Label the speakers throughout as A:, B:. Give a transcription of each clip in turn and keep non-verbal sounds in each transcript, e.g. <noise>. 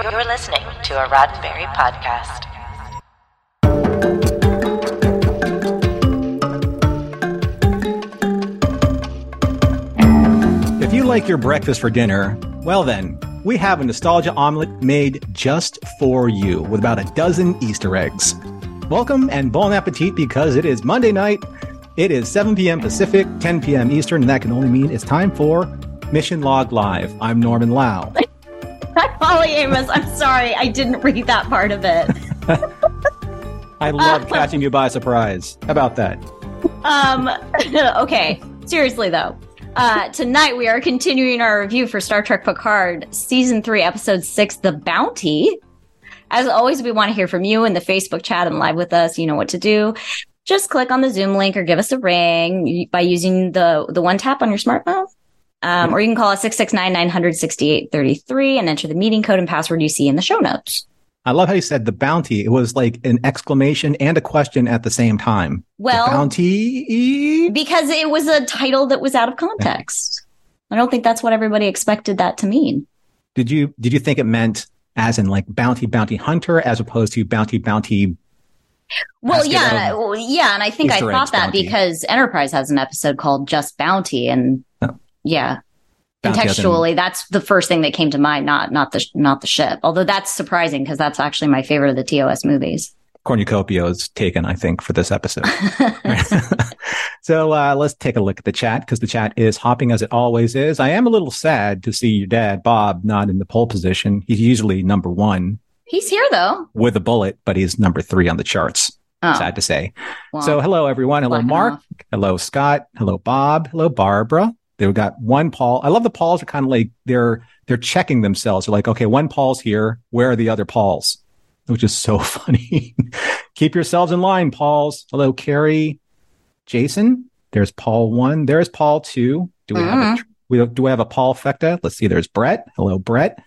A: You're listening to a Roddenberry podcast.
B: If you like your breakfast for dinner, well then, we have a nostalgia omelet made just for you with about a dozen Easter eggs. Welcome and bon appetit because it is Monday night. It is 7 p.m. Pacific, 10 p.m. Eastern, and that can only mean it's time for Mission Log Live. I'm Norman Lau.
C: Hi, Amos. I'm sorry, I didn't read that part of it. <laughs>
B: I love catching you by surprise. How about that?
C: Um, <laughs> okay, seriously though. Uh, tonight we are continuing our review for Star Trek Picard, Season 3, Episode 6, The Bounty. As always, we want to hear from you in the Facebook chat and live with us. You know what to do. Just click on the Zoom link or give us a ring by using the, the one tap on your smartphone. Um, or you can call us 669-900-6833 and enter the meeting code and password you see in the show notes.
B: I love how you said the bounty. It was like an exclamation and a question at the same time.
C: Well,
B: the bounty.
C: because it was a title that was out of context. I don't think that's what everybody expected that to mean.
B: Did you did you think it meant as in like bounty bounty hunter as opposed to bounty bounty?
C: Well, yeah, well, yeah, and I think I thought that
B: bounty?
C: because Enterprise has an episode called Just Bounty, and. Yeah,
B: Bounty as in-
C: contextually, that's the first thing that came to mind. Not not the not the ship. Although that's surprising because that's actually my favorite of the TOS movies.
B: cornucopia is taken, I think, for this episode. <laughs> <laughs> so uh, let's take a look at the chat because the chat is hopping as it always is. I am a little sad to see your dad, Bob, not in the pole position. He's usually number one
C: He's here though.
B: with a bullet, but he's number three on the charts.
C: Oh,
B: Sad to say.
C: well,
B: So hello, everyone. Hello, Mark. Hello, Scott. Hello, Bob. Hello, Barbara. They've got one Paul. I love the Pauls are kind of like they're they're checking themselves. They're like, okay, one Paul's here. Where are the other Pauls? Which is so <laughs> funny. Keep yourselves in line, Pauls. Hello, Carrie, Jason. There's Paul one. There's Paul two. Do we have a mm-hmm. we do we have a Paul Fecta? Let's see. There's Brett. Hello, Brett.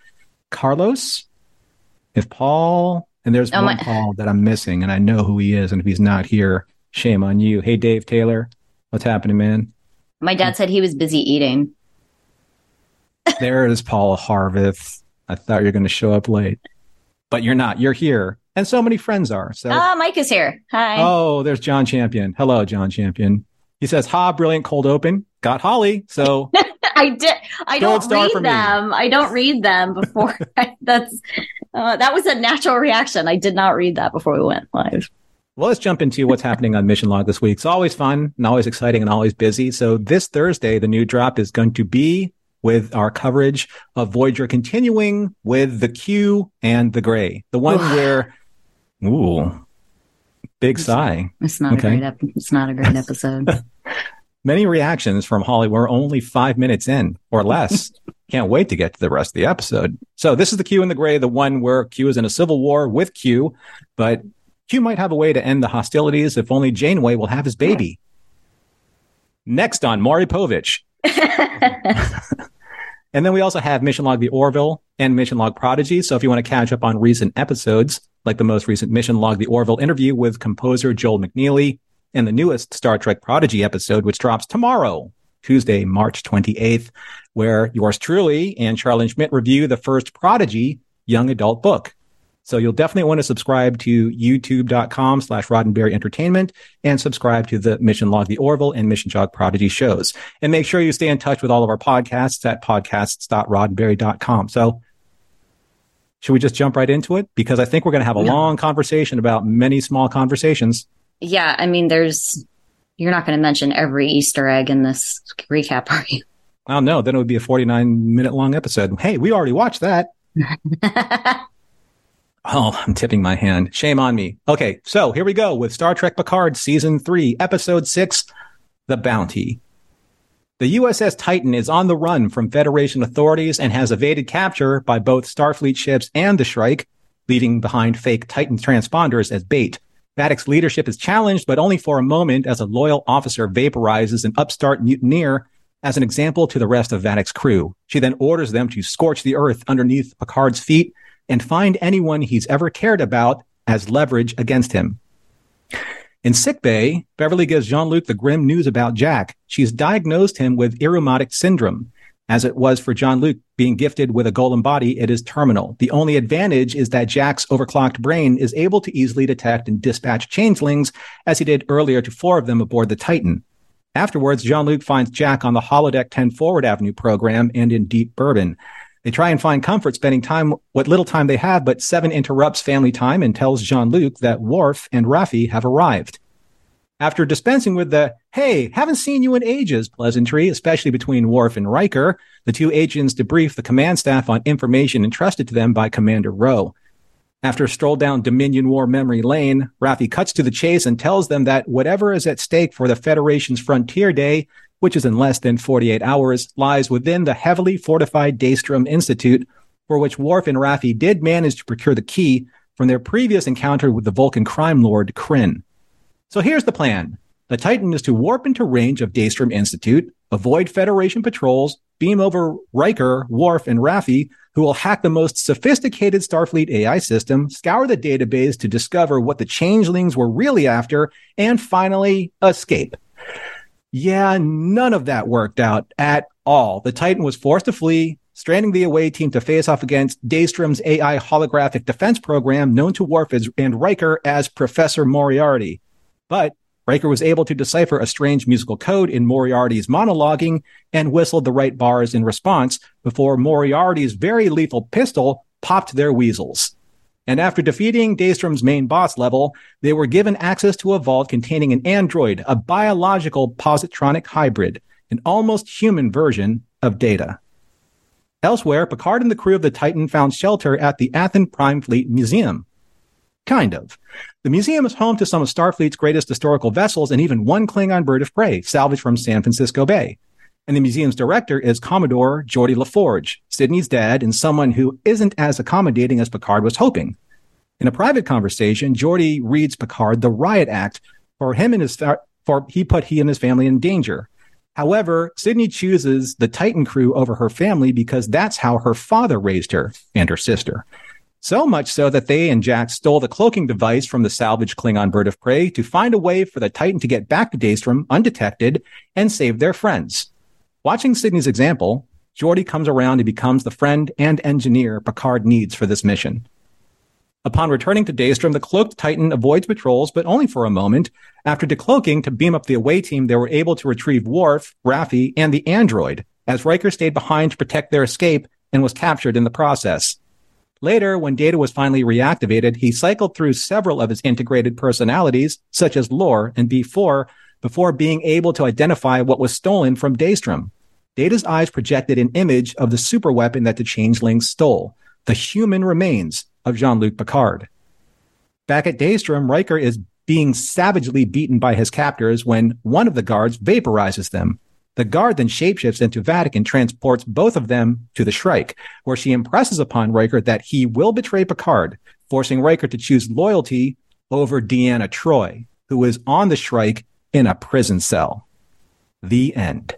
B: Carlos. If Paul and there's
C: Oh,
B: one
C: my-
B: Paul that I'm missing, and I know who he is, and if he's not here, shame on you. Hey, Dave Taylor, what's happening, man?
C: My dad said he was busy eating. <laughs>
B: There is Paula Harvith. I thought you were going to show up late, but you're not. You're here, and so many friends are. So,
C: Ah, Mike is here. Hi.
B: oh, there's John Champion. Hello, John Champion. He says, "Ha, brilliant cold open. Got Holly." So <laughs>
C: I did. I don't read
B: me.
C: them. I don't read them before. <laughs> that's uh, that was a natural reaction. I did not read that before we went live.
B: Well, let's jump into what's happening on Mission Log this week. It's always fun and always exciting and always busy. So this Thursday, the new drop is going to be with our coverage of Voyager continuing with the Q and the Gray, the one where, ooh, big sigh.
C: It's not
B: Okay.
C: a great. Ep- it's not a great episode. <laughs>
B: Many reactions from Holly. We're only five minutes in or less. <laughs> Can't wait to get to the rest of the episode. So this is the Q and the Gray, the one where Q is in a civil war with Q, but Q might have a way to end the hostilities if only Janeway will have his hmm. baby. Next on Maury Povich. <laughs> <laughs> And then we also have Mission Log the Orville and Mission Log Prodigy. So if you want to catch up on recent episodes, like the most recent Mission Log the Orville interview with composer Joel McNeely and the newest Star Trek Prodigy episode, which drops tomorrow, Tuesday, March 28th, where yours truly and Charlene Schmidt review the first Prodigy young adult book. So you'll definitely want to subscribe to youtube.com slash Roddenberry Entertainment and subscribe to the Mission Log the Orville and Mission Log Prodigy shows. And make sure you stay in touch with all of our podcasts at podcasts.roddenberry.com. So should we just jump right into it? Because I think we're going to have a
C: No.
B: long conversation about many small conversations.
C: yeah, I mean, there's. You're not going to mention every Easter egg in this recap, are you?
B: Oh no, then it would be a 49 minute long episode. Hey, we already watched that. <laughs> Oh, I'm tipping my hand. Shame on me. Okay, so here we go with Star Trek Picard Season 3, Episode 6 The Bounty. The USS Titan is on the run from Federation authorities and has evaded capture by both Starfleet ships and the Shrike, leaving behind fake Titan transponders as bait. Vadic's leadership is challenged, but only for a moment as a loyal officer vaporizes an upstart mutineer as an example to the rest of Vadic's crew. She then orders them to scorch the earth underneath Picard's feet and find anyone he's ever cared about as leverage against him. In sickbay, Beverly gives Jean-Luc the grim news about Jack. She's diagnosed him with Irumodic syndrome. As it was for Jean-Luc being gifted with a golem body, it is terminal. The only advantage is that Jack's overclocked brain is able to easily detect and dispatch changelings, as he did earlier to four of them aboard the Titan. Afterwards, Jean-Luc finds Jack on the holodeck 10 Forward Avenue program and in Deep Bourbon. They try and find comfort spending time, what little time they have, but Seven interrupts family time and tells Jean-Luc that Worf and Raffi have arrived. After dispensing with the, hey, haven't seen you in ages pleasantry, especially between Worf and Riker, the two agents debrief the command staff on information entrusted to them by Commander Ro. After a stroll down Dominion War memory lane, Raffi cuts to the chase and tells them that whatever is at stake for the Federation's Frontier Day, which is in less than 48 hours, lies within the heavily fortified Daystrom Institute, for which Worf and Raffi did manage to procure the key from their previous encounter with the Vulcan crime lord Kryn. So here's the plan. The Titan is to warp into range of Daystrom Institute, avoid Federation patrols, beam over Riker, Worf, and Raffi, who will hack the most sophisticated Starfleet AI system, scour the database to discover what the changelings were really after, and finally escape. Yeah, none of that worked out at all. The Titan was forced to flee, stranding the away team to face off against Daystrom's AI holographic defense program known to Worf and Riker as Professor Moriarty. But Riker was able to decipher a strange musical code in Moriarty's monologuing and whistled the right bars in response before Moriarty's very lethal pistol popped their weasels. And after defeating Daystrom's main boss level, they were given access to a vault containing an android, a biological positronic hybrid, an almost human version of Data. Elsewhere, Picard and the crew of the Titan found shelter at the Athan Prime Fleet Museum. Kind of. The museum is home to some of Starfleet's greatest historical vessels and even one Klingon bird of prey salvaged from San Francisco Bay. And the museum's director is Commodore Geordi LaForge, Sidney's dad, and someone who isn't as accommodating as Picard was hoping. In a private conversation, Geordi reads Picard the riot act for him and his fa- for he put he and his family in danger. However, Sidney chooses the Titan crew over her family because that's how her father raised her and her sister. So much so that they and Jack stole the cloaking device from the salvaged Klingon bird of prey to find a way for the Titan to get back to Daystrom undetected and save their friends. Watching Sidney's example, Geordi comes around and becomes the friend and engineer Picard needs for this mission. Upon returning to Daystrom, the cloaked Titan avoids patrols, but only for a moment. After decloaking to beam up the away team, they were able to retrieve Worf, Raffi, and the android, as Riker stayed behind to protect their escape and was captured in the process. Later, when Data was finally reactivated, he cycled through several of his integrated personalities, such as Lore and B4, before being able to identify what was stolen from Daystrom. Data's eyes projected an image of the superweapon that the changelings stole, the human remains of Jean-Luc Picard. Back at Daystrom, Riker is being savagely beaten by his captors when one of the guards vaporizes them, the guard then shapeshifts into Vadic and transports both of them to the Shrike, where she impresses upon Riker that he will betray Picard, forcing Riker to choose loyalty over Deanna Troi, who is on the Shrike in a prison cell. The end.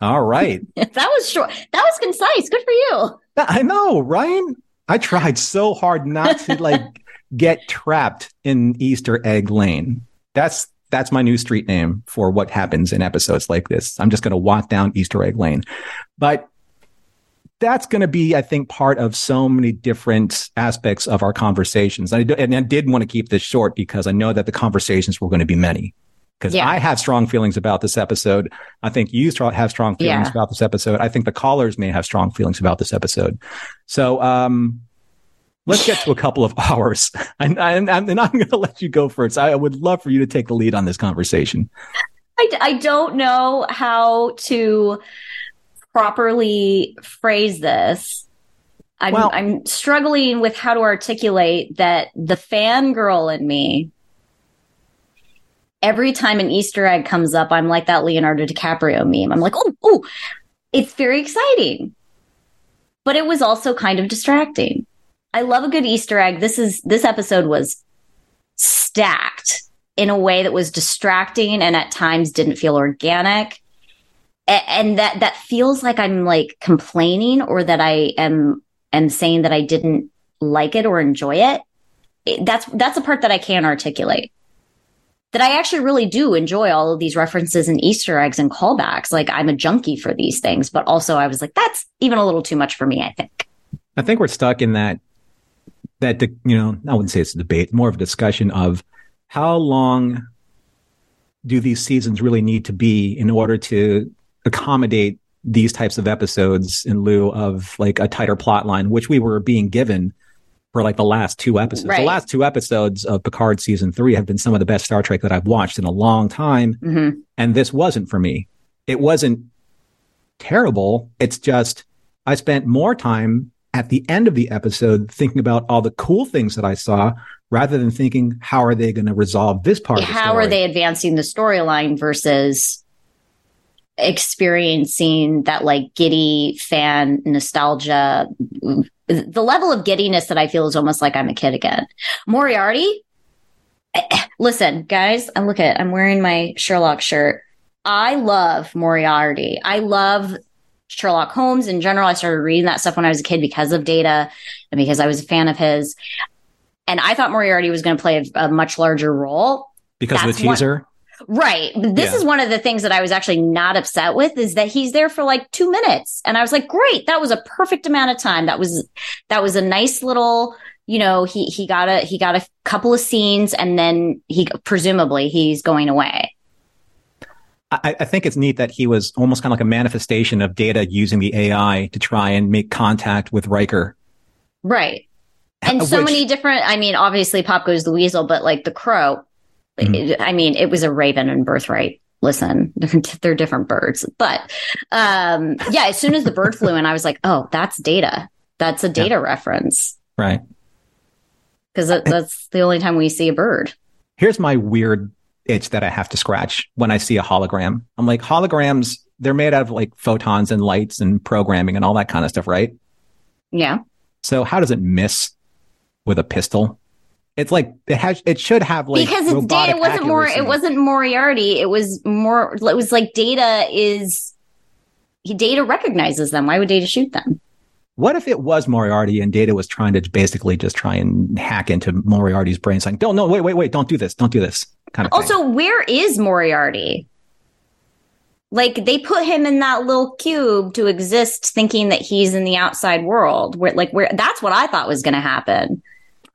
B: All right. <laughs>
C: that was short. That was concise. Good for you.
B: I know, Ryan. I tried so hard not to <laughs> like get trapped in Easter egg lane. That's that's my new street name for what happens in episodes like this. I'm just going to walk down Easter egg lane. But that's going to be, I think, part of so many different aspects of our conversations. And I, and I did want to keep this short because I know that the conversations were going to be many. Because yeah. I have strong feelings about this episode. I think you have strong feelings yeah. about this episode. I think the callers may have strong feelings about this episode. So, um, let's get to a couple of <laughs> hours. And, and, and I'm going to let you go first. I would love for you to take the lead on this conversation.
C: I, I don't know how to properly phrase this. I'm, well, I'm struggling with how to articulate that the fangirl in me. Every time an Easter egg comes up, I'm like that Leonardo DiCaprio meme. I'm like, oh, oh, it's very exciting. But it was also kind of distracting. I love a good Easter egg. This is this episode was stacked in a way that was distracting and at times didn't feel organic. And that that feels like I'm like complaining or that I am am saying that I didn't like it or enjoy it. That's that's a part that I can't articulate. that I actually really do enjoy all of these references and Easter eggs and callbacks. Like I'm a junkie for these things, but also I was like, that's even a little too much for me, I think.
B: I think we're stuck in that, that, you know, I wouldn't say it's a debate, more of a discussion of how long do these seasons really need to be in order to accommodate these types of episodes in lieu of like a tighter plot line, which we were being given for like the last two episodes.
C: Right.
B: The last two episodes of Picard season three have been some of the best Star Trek that I've watched in a long time.
C: Mm-hmm.
B: And this wasn't for me. It wasn't terrible. It's just I spent more time at the end of the episode thinking about all the cool things that I saw rather than thinking, how are they going to resolve this part of the
C: How are they advancing the storyline versus experiencing that like giddy fan nostalgia? The level of giddiness that I feel is almost like I'm a kid again. Moriarty, eh, eh, listen, guys, I look at I'm wearing my Sherlock shirt. I love Moriarty. I love Sherlock Holmes in general. I started reading that stuff when I was a kid because of Data and because I was a fan of his. And I thought Moriarty was going to play a, a, much larger role.
B: because of
C: That's
B: the
C: one- Right. This
B: Yeah.
C: is one of the things that I was actually not upset with is that he's there for like two minutes. And I was like, great. That was a perfect amount of time. That was, that was a nice little, you know, he, he got a, he got a couple of scenes and then he, presumably he's going away.
B: I, I think it's neat that he was almost kind of like a manifestation of data using the AI to try and make contact with Riker.
C: Right. And so
B: Which-
C: many different, I mean, obviously Pop Goes the Weasel, but like the crow,
B: Mhm.
C: it- I mean, it was a raven and birthright. Listen, <laughs> they're different birds. But um, yeah, as soon as the bird flew in, I was like, oh, that's data. That's a data reference
B: Right.
C: because that, that's the only time we see a bird.
B: Here's my weird itch that I have to scratch when I see a hologram. I'm like, holograms, they're made out of like photons and lights and programming and all that kind of stuff, right?
C: Yeah.
B: So how does it miss with a pistol? It's like it has. It should have like
C: because it's data. It wasn't more. It wasn't Moriarty. It was more. It was like data is. Data recognizes them. Why would data shoot them?
B: What if it was Moriarty and Data was trying to basically just try and hack into Moriarty's brain, saying, "Don't, no, wait, wait, wait, don't do this, don't do this." Kind of. thing.
C: Also, where is Moriarty? Like they put him in that little cube to exist, thinking that he's in the outside world. Where, like, where that's what I thought was going to happen.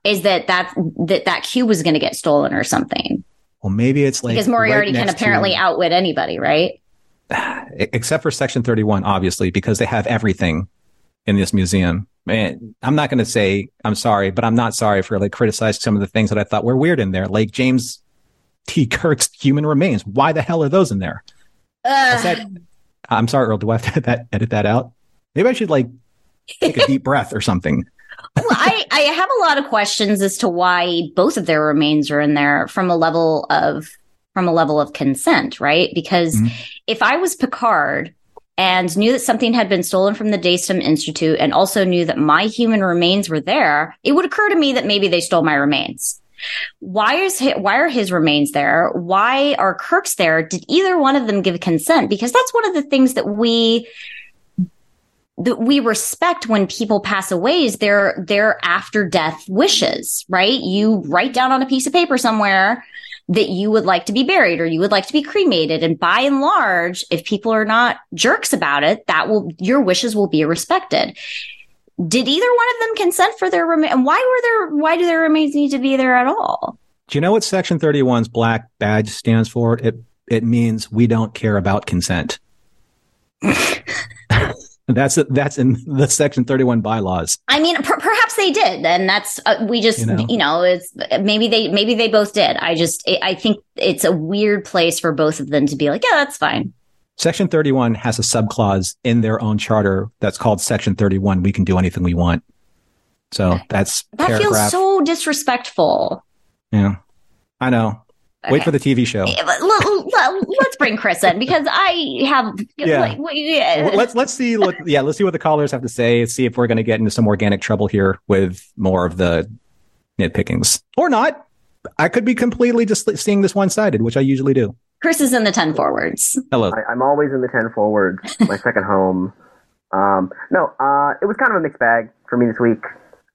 C: Is that that that that cube was going to get stolen or something?
B: well, maybe it's like
C: because Moriarty
B: right
C: can
B: to-
C: apparently outwit anybody, right? <sighs>
B: except for Section Thirty-One, obviously, because they have everything in this museum. Man, I'm not going to say I'm sorry, but I'm not sorry for like criticizing some of the things that I thought were weird in there, like James T. Kirk's human remains. Why the hell are those in there? I
C: Ugh.
B: said, I'm sorry, Earl. Do I have to edit that, edit that out? Maybe I should like take a deep breath or something.
C: Well, I, I have a lot of questions as to why both of their remains are in there from a level of from a level of consent, right? Because
B: Mhm.
C: if I was Picard and knew that something had been stolen from the Daystrom Institute and also knew that my human remains were there, it would occur to me that maybe they stole my remains. Why is hi- why are his remains there? Why are Kirk's there? Did either one of them give consent? Because that's one of the things that we that we respect when people pass away is their their after death wishes, right? You write down on a piece of paper somewhere that you would like to be buried or you would like to be cremated and by and large if people are not jerks about it that will your wishes will be respected did either one of them consent for their remains and why were there why do their remains need to be there at all
B: Do you know what Section 31's black badge stands for? It it means we don't care about consent. <laughs> that's that's in the Section 31 bylaws.
C: I mean, per- perhaps they did, and that's uh, we just
B: You know.
C: you know it's maybe they maybe they both did. I just I I think it's a weird place for both of them to be like, yeah, that's fine.
B: Section 31 has a subclause in their own charter that's called Section 31. We can do anything we want. So that's
C: That feels so disrespectful.
B: yeah, I know. Wait for the TV show.
C: Yeah, but l- l- let's bring Chris in because I have <laughs>
B: Yeah.
C: like, we- yeah.
B: Let's let's see. Look, yeah, let's see what the callers have to say. See if we're going to get into some organic trouble here with more of the nitpickings, or not. I could be completely just seeing this one sided, which I usually do.
C: Chris is in the ten forwards.
B: Hello.
D: I, I'm always in the 10 forwards. my <laughs> second home. Um, no, uh, it was kind of a mixed bag for me this week.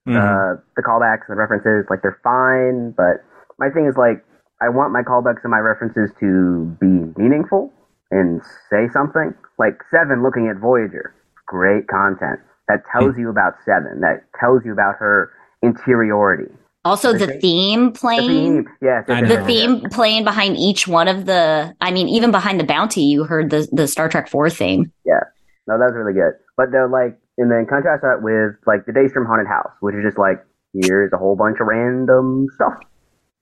B: Mhm.
D: Uh, the callbacks and the references, like, they're fine, but my thing is, like, I want my callbacks and my references to be meaningful and say something. Like Seven looking at Voyager, great content that tells hmm. you about Seven, that tells you about her interiority.
C: Also, the
D: Okay.
C: theme
D: The
C: playing.
D: theme, yes,
B: I
D: yes,
B: know.
C: The
D: yes, yes,
C: theme playing behind each one of the, I mean, even behind the bounty, you heard the, the Star Trek 4 theme.
D: Yeah, no, that was really good. But they're like, and then contrast that with like the Daystrom Haunted House, which is just like, here's a whole bunch of random stuff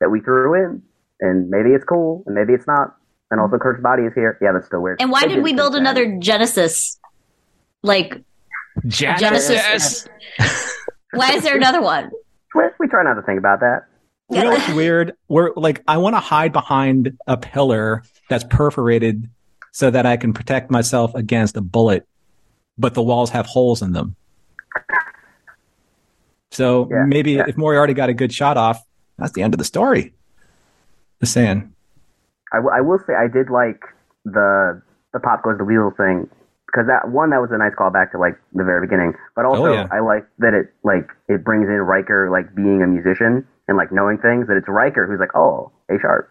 D: that we threw in, and maybe it's cool, and maybe it's not. And also, Kirk's body is here. Yeah, that's still weird.
C: And why did we build another Genesis? Like, Genesis. <laughs> why is there another one?
D: We, we try not to think about that.
B: You know what's weird? We're like, I want to hide behind a pillar that's perforated so that I can protect myself against a bullet, but the walls have holes in them. So
D: Yeah,
B: maybe
D: yeah.
B: if Moriarty got a good shot off, that's the end of the story. Just saying.
D: I, w- I will say I did like the the pop goes the wheel thing because that one that was a nice callback to like the very beginning. But also
B: Oh, yeah.
D: I like that it like it brings in Riker like being a musician and like knowing things that it's Riker who's like oh A sharp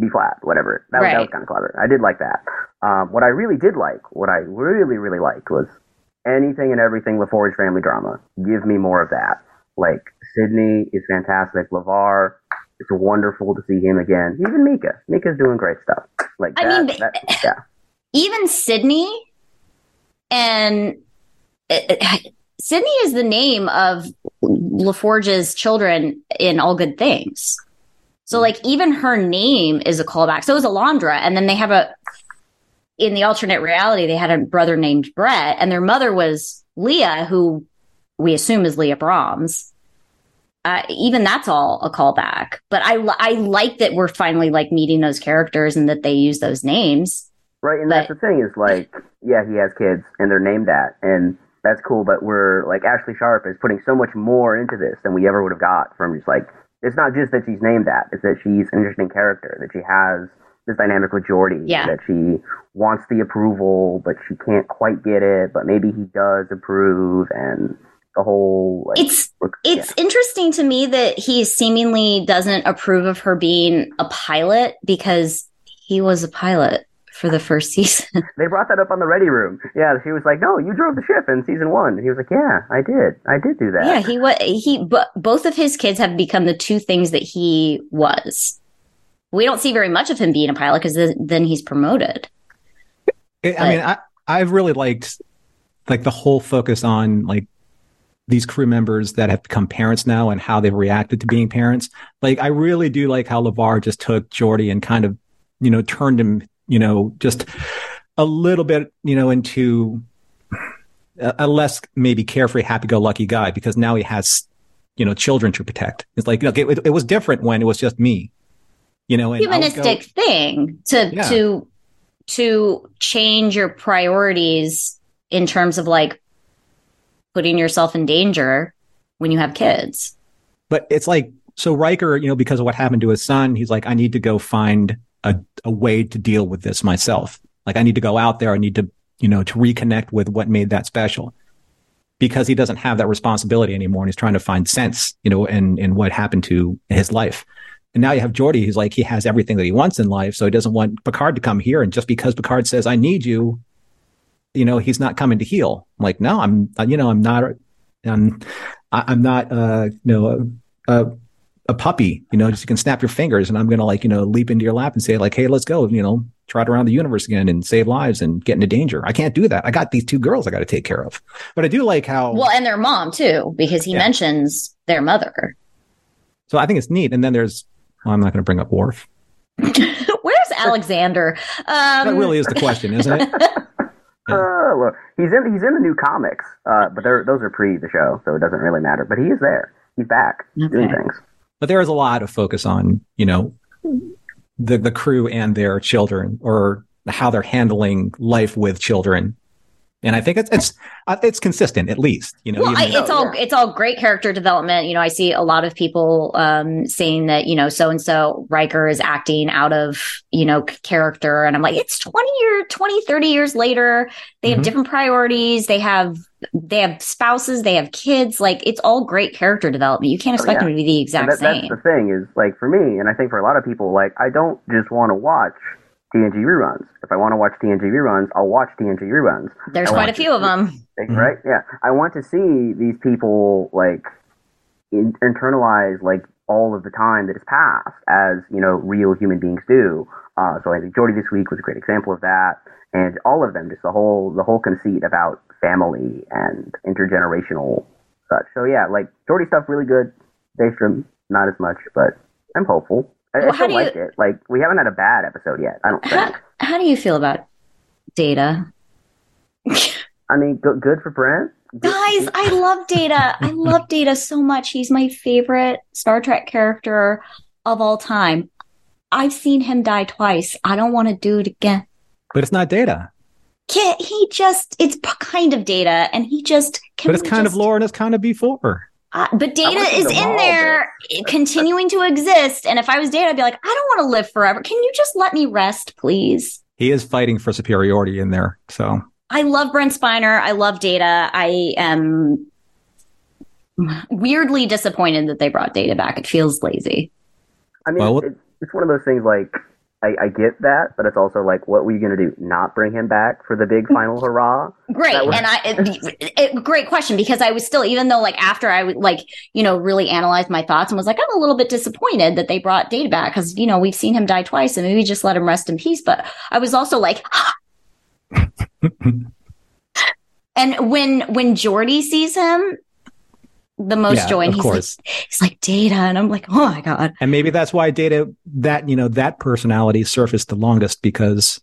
D: B flat whatever that, was that was kind of clever. I did like that. Um, what I really did like, what I really really liked was anything and everything LaForge family drama. Give me more of that. Like Sidney is fantastic. LeVar, it's wonderful to see him again. Even Mica, Mica's doing great stuff. Like
C: I mean,
D: that- yeah.
C: Even Sidney and uh, uh, Sidney is the name of LaForge's children in All Good Things. So, like, even her name is a callback. So is Alandra. And then they have a, in the alternate reality, they had a brother named Brett, and their mother was Leah, who we assume is Leah Brahms. Uh, even that's all a callback. But I, I like that we're finally like meeting those characters and that they use those names.
D: Right, and
C: But-
D: that's the thing is like, yeah, he has kids and they're named that, and that's cool. But we're like Ashlei Sharpe is putting so much more into this than we ever would have got from just like it's not just that she's named that; it's that she's an interesting character, that she has this dynamic with Geordi,
C: Yeah.
D: that she wants the approval, but she can't quite get it, but maybe he does approve, and the whole like,
C: It's
D: look-
C: It's interesting to me that he seemingly doesn't approve of her being a pilot because he was a pilot for the first <laughs> season.
D: They brought that up on the Ready Room. Yeah, she was like, "No, you drove the ship in season one." And he was like, "Yeah, I did. I did do that."
C: yeah, he was he but both of his kids have become the two things that he was. We don't see very much of him being a pilot because then he's promoted.
B: I I mean, I, I've really liked like the whole focus on like these crew members that have become parents now and how they've reacted to being parents. Like, I really do like how LeVar just took Geordi and kind of, you know, turned him, you know, just a little bit, you know, into a, a less maybe carefree, happy-go-lucky guy because now he has, you know, children to protect. It's like, okay, it, it was different when it was just me, you know, and I go-
C: Humanistic thing to
B: Yeah.
C: to to change your priorities in terms of like putting yourself in danger when you have kids.
B: But it's like, so Riker, you know, because of what happened to his son, he's like, I need to go find a, a way to deal with this myself. Like, I need to go out there. I need to, you know, to reconnect with what made that special because he doesn't have that responsibility anymore. And he's trying to find sense, you know, in, in what happened to his life. And now you have Geordi, who's like, he has everything that he wants in life. So he doesn't want Picard to come here. And just because Picard says, I need you, you know, he's not coming to heal. I'm like, no, I'm, you know, I'm not, I'm, I'm not, uh, you know, a, a puppy, you know, just you can snap your fingers and I'm going to like, you know, leap into your lap and say like, Hey, let's go, you know, trot around the universe again and save lives and get into danger. I can't do that. I got these two girls I got to take care of. But I do like how,
C: Well, and their mom too, because he
B: Yeah.
C: mentions their mother.
B: so I think it's neat. And then there's, well, I'm not going to bring up Worf. <laughs>
C: Where's Alexander? Um,
B: That really is the question, isn't it? <laughs>
D: Oh, look, he's in he's in the new comics, uh, but they're, those are pre the show, so it doesn't really matter. But he is there. He's back doing things.
B: but there is a lot of focus on, you know, the, the crew and their children or how they're handling life with children and I think it's it's uh, it's consistent at least. You know,
C: well, I, it's all it's all great character development. You know, I see a lot of people um, saying that you know so and so Riker is acting out of you know character, and I'm like, it's 20 year 20, 30 years later. They have different priorities. They have they have spouses. They have kids. Like it's all great character development. You can't
D: Oh,
C: expect
D: yeah.
C: them to be the exact
D: that, that's the thing is like for me, and I think for a lot of people, like I don't just want to watch TNG reruns. If I want to watch TNG reruns, I'll watch TNG reruns.
C: There's
D: I
C: quite a few
D: to
C: of them.
D: Right? Yeah. I want to see these people like in- internalize like all of the time that has passed as you know real human beings do. Uh, so I think Geordi this week was a great example of that, and all of them, just the whole the whole conceit about family and intergenerational such. So yeah, like Geordi stuff really good. Daystrom not as much, but I'm hopeful. I,
C: Well,
D: I
C: how
D: still
C: do you-
D: like it. Like we haven't had a bad episode yet. I don't
C: How,
D: think.
C: how do you feel about Data? <laughs>
D: I mean, go- good for Brent. Good-
C: Guys, I love Data. I <laughs> love Data so much. He's my favorite Star Trek character of all time. I've seen him die twice. I don't want to do it again.
B: but it's not data.
C: Can't he just? It's p- kind of Data, and he just. Can
B: But it's
C: we
B: kind of lore and it's kind of before.
C: Uh, but Data is
D: to
C: in
D: evolve
C: there, continuing to exist. And if I was Data, I'd be like, I don't want to live forever. Can you just let me rest, please?
B: He is fighting for superiority in there. So
C: I love Brent Spiner. I love Data. I am weirdly disappointed that they brought Data back. It feels lazy.
D: I mean,
B: Well,
D: it's, it's one of those things like I, I get that, but it's also like, what were you going to do? Not bring him back for the big final <laughs> hurrah?
C: Great,
D: was-
C: and I it, it, great question because I was still even though like after I would like you know really analyzed my thoughts and was like I'm a little bit disappointed that they brought Data back because you know we've seen him die twice and maybe just let him rest in peace. But I was also like, <laughs> and when when Geordi sees him, the most
B: yeah,
C: joy, and
B: of
C: he's
B: course.
C: like he's like Data, and I'm like, oh my god,
B: And maybe that's why Data that you know that personality surfaced the longest because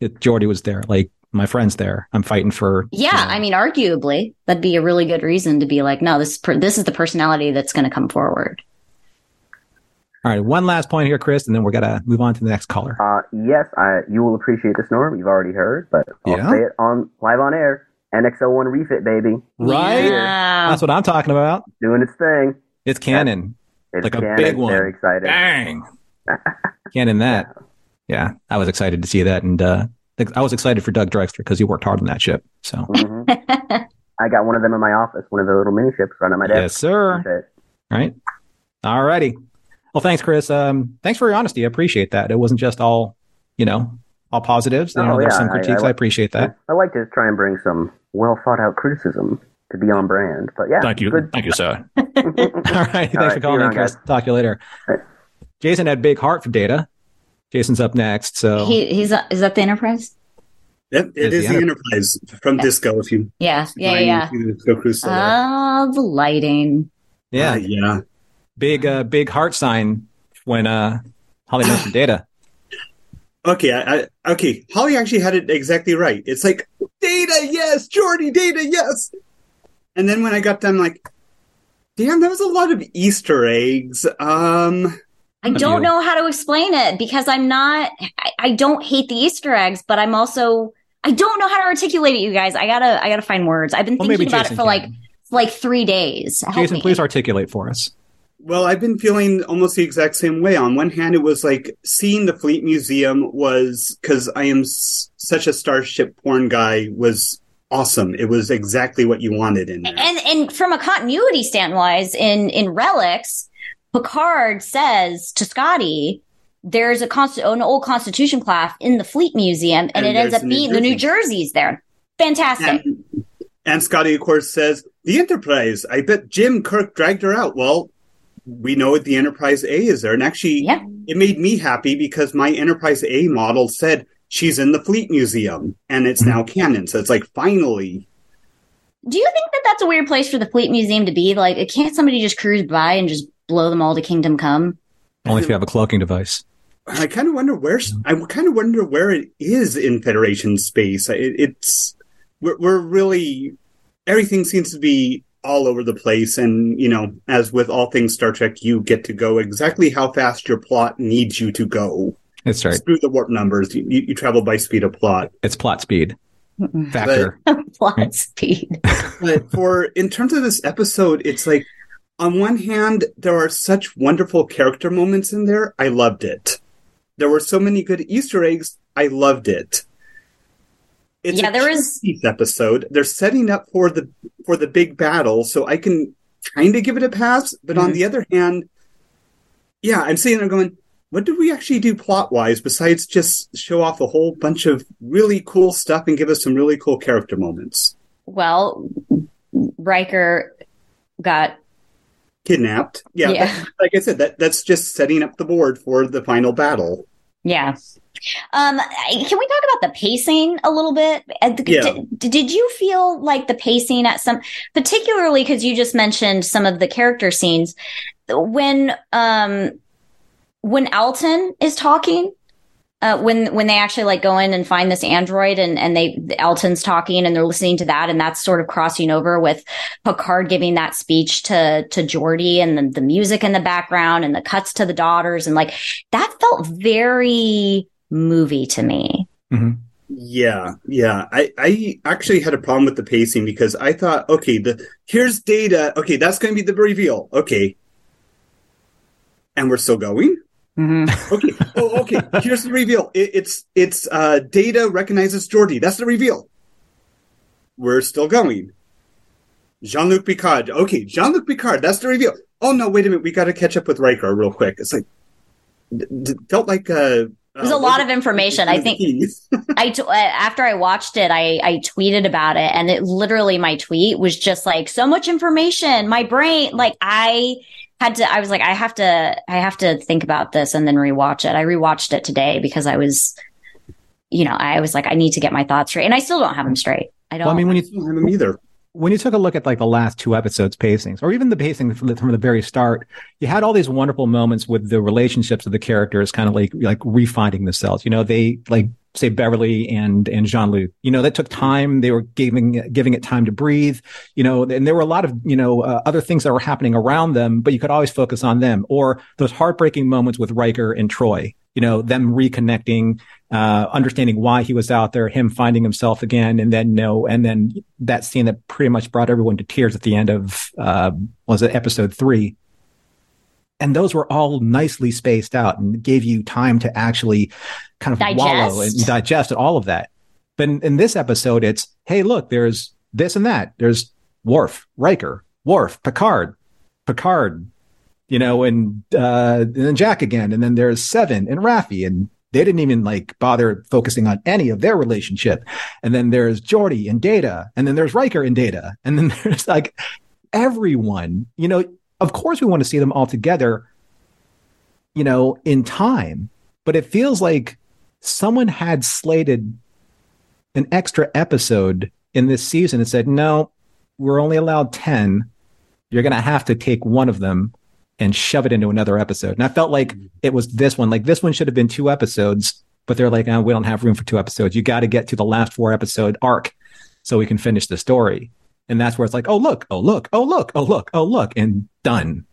B: it, Geordi was there. Like my friend's there. I'm fighting for.
C: yeah.
B: you know,
C: I mean, arguably that'd be a really good reason to be like, no, this per- this is the personality that's going to come forward.
B: all right. One last point here, Chris, and then we're gonna move on to the next caller.
D: Uh, yes, I, you will appreciate this, Norm. You've already heard, but I'll
B: Yeah?
D: say it on live on air. NX01 refit, baby.
B: Right?
C: Yeah.
B: That's what I'm talking about.
D: Doing its thing.
B: It's canon.
D: It's
B: Like a big one.
D: Very excited.
B: Bang. <laughs> canon that. Yeah, I was excited to see that, and uh, I was excited for Doug Drexler because he worked hard on that ship. So
D: hmm <laughs> I got one of them in my office, one of the little mini ships right on my desk.
B: yes, sir. Right. All righty. Well, thanks, Chris. Um, thanks for your honesty. I appreciate that. It wasn't just all, you know, all positives. You
D: Oh,
B: know, there's
D: yeah,
B: some critiques. I,
D: I like-
B: appreciate that.
D: I like to try and bring some well thought out criticism to be on brand. But yeah,
B: Thank you.
D: Good.
B: Thank you, sir. <laughs> all right. Thanks
D: right,
B: for
D: see
B: calling in,
D: around,
B: Chris.
D: guys.
B: Talk to you later.
D: All right.
B: Jason had big heart for data. Jason's up next. So
C: He, he's is that the Enterprise?
E: Yep, it
B: Is
E: is
B: the
E: the Enterprise from Disco. If you
C: Yeah, yeah,
E: find
C: yeah.
E: the Disco Cruise still there.
C: Oh, the lighting.
B: yeah,
E: Uh, yeah.
B: big, uh, big heart sign when uh, Holly mentioned data.
E: Okay, I, I, okay. Holly actually had it exactly right. It's like data, yes, Geordi, data, yes. And then when I got done, like, damn, that was a lot of Easter eggs. Um,
C: I don't know how to explain it because I'm not. I, I don't hate the Easter eggs, but I'm also. I don't know how to articulate it, you guys. I gotta. I gotta find words. I've been
B: Well,
C: thinking about
B: Jason
C: it for like
B: can.
C: like three days. Help
B: Jason,
C: me.
B: please articulate for us.
E: Well, I've been feeling almost the exact same way. On one hand, it was like seeing the Fleet Museum was because I am s- such a starship porn guy was awesome. It was exactly what you wanted in there.
C: and and from a continuity stand wise in in relics picard says to scotty there's a const- an old constitution class in the fleet museum and,
E: And
C: it ends up being the new jersey's there fantastic
E: And, and Scotty, of course, says, The Enterprise. I bet Jim Kirk dragged her out. Well, we know what the Enterprise A is there. And actually,
C: yeah
E: it made me happy because my Enterprise A model said she's in the Fleet Museum and it's now canon. So it's like, finally.
C: do you think that that's a weird place for the fleet museum to be like can't somebody just cruise by and just blow them all to kingdom come
B: Only if you have a cloaking device.
E: I kind of wonder where I kind of wonder where it is in Federation space. It, it's we're, we're really everything seems to be all over the place, and you know, as with all things Star Trek, you get to go exactly how fast your plot needs you to go.
B: It's right.
E: Screw the warp numbers. You, you, you travel by speed of plot.
B: It's plot speed. factor. <laughs> <laughs>
C: Plot speed.
E: but for in terms of this episode, it's like on one hand, there are such wonderful character moments in there. I loved it. There were so many good Easter eggs. I loved it. It's
C: Yeah,
E: a
C: there is-
E: episode. They're setting up for the for the big battle, so I can kind of give it a pass. But on
C: Mhm.
E: the other hand, yeah, I'm sitting there going, "What did we actually do plot wise besides just show off a whole bunch of really cool stuff and give us some really cool character moments?"
C: Well, Riker got
E: kidnapped. Yeah,
C: Yeah.
E: that- like I said, that that's just setting up the board for the final battle.
C: yeah. Um, can we talk about the pacing a little bit? Uh,
E: Yeah.
C: d- did you feel like the pacing at some, particularly because you just mentioned some of the character scenes when um when Altan is talking? Uh, when when they actually like go in and find this android and and they Altan's talking and they're listening to that and that's sort of crossing over with Picard giving that speech to to Geordi and the, the music in the background and the cuts to the daughters and like that felt very movie to me.
E: Yeah, yeah. I I actually had a problem with the pacing because I thought, okay, the here's data. Okay, that's going to be the reveal. Okay, and we're still going. <laughs> Okay. Oh, okay. Here's the reveal. It, it's it's uh, data recognizes Geordi. That's the reveal. We're still going. Jean Luc Picard. Okay, Jean Luc Picard. That's the reveal. Oh no! Wait a minute. We got to catch up with Riker real quick. It's like d- d- felt like uh,
C: There's a lot of information. I think. <laughs> I t- uh, after I watched it, I I tweeted about it, and it literally my tweet was just like so much information. My brain, like I had to. I was like, I have to. I have to think about this and then rewatch it. I rewatched it today because I was, you know, I was like, I need to get my thoughts straight, and I still don't have them straight. I don't.
B: Well, I mean, when you
E: them either.
B: When you took a look at like the last two episodes pacings or even the pacing from the, from the very start you had all these wonderful moments with the relationships of the characters kind of like like refining themselves. You know they like say beverly and and jean-luc you know that took time. They were giving giving it time to breathe you know and there were a lot of you know uh, other things that were happening around them but you could always focus on them. Or those heartbreaking moments with riker and troi you know them reconnecting uh, understanding why he was out there, him finding himself again, and then no, and then that scene that pretty much brought everyone to tears at the end of uh, was it episode three, and those were all nicely spaced out and gave you time to actually kind of wallow
C: Digest.
B: and digest all of that. But in, in this episode, it's hey, look, there's this and that. There's Worf, Riker, Worf, Picard, Picard, you know, and uh, and then Jack again, and then there's Seven and Raffi, and they didn't even like bother focusing on any of their relationship. And then there's Geordi and Data, and then there's Riker and Data, <laughs> and then there's like everyone. You know, of course we want to see them all together, you know, in time, but it feels like someone had slated an extra episode in this season and said, no, we're only allowed 10. You're going to have to take one of them and shove it into another episode. And I felt like mm-hmm. it was this one. Like this one should have been two episodes, but they're like, oh, we don't have room for two episodes. You got to get to the last four episode arc so we can finish the story. And that's where it's like, oh, look, oh, look, oh, look, oh, look, oh, look, and done.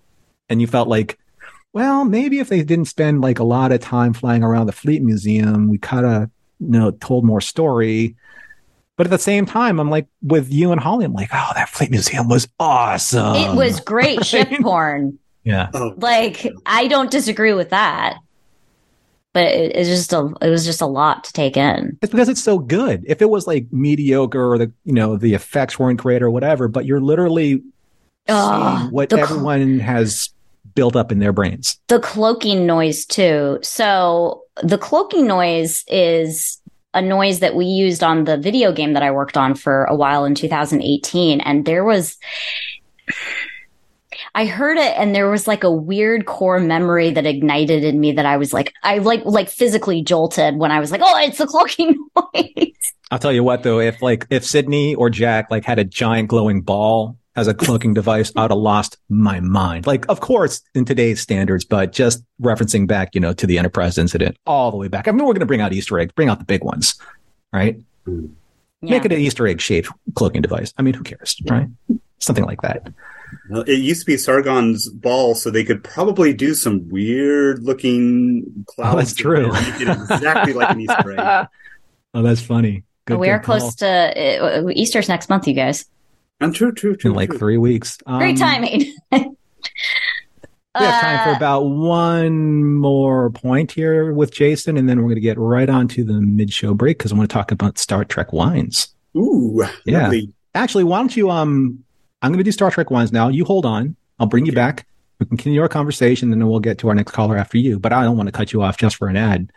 B: And you felt like, well, maybe if they didn't spend like a lot of time flying around the Fleet Museum, we kind of, you know, told more story. But at the same time, I'm like with you and Holly, I'm like, oh, that Fleet Museum was awesome.
C: it was great <laughs> ship porn.
B: Yeah.
E: Oh,
C: Like I don't disagree with that, but it, it's just a it was just a lot to take in.
B: It's because it's so good. If it was like mediocre or the you know the effects weren't great or whatever, but you're literally
C: Ugh,
B: seeing what
C: cl-
B: everyone has built up in their brains.
C: the cloaking noise too. So the cloaking noise is a noise that we used on the video game that I worked on for a while in 2018. And there was, I heard it and there was like a weird core memory that ignited in me that I was like, I like, like physically jolted when I was like, oh, it's the cloaking <laughs> noise.
B: I'll tell you what though, if like if Sidney or Jack like had a giant glowing ball as a cloaking device, I'd have lost my mind. Like, of course, in today's standards, but just referencing back, you know, to the Enterprise incident all the way back. I mean, we're going to bring out Easter eggs, bring out the big ones, right? Mm. Make it an Easter egg shaped cloaking device. I mean, who cares, right? Something like that.
E: Well, it used to be Sargon's ball, so they could probably do some weird looking clouds.
B: Oh, that's true.
E: and Make it exactly like an Easter egg. <laughs>
B: Oh, that's funny. Good,
C: we are
B: call.
C: close to uh, Easter's next month, you guys.
E: And true, true, true.
B: in like
E: true.
B: three weeks.
C: Great
B: Um,
C: timing. <laughs>
B: We have time for
C: Uh,
B: about one more point here with Jason, and then we're going to get right on to the mid-show break because I want to talk about Star Trek wines.
E: Ooh,
B: Yeah.
E: lovely.
B: Actually, why don't you? Um, I'm going to do Star Trek wines now. You hold on. I'll bring you back. We can continue our conversation, and then we'll get to our next caller after you. But I don't want to cut you off just for an ad.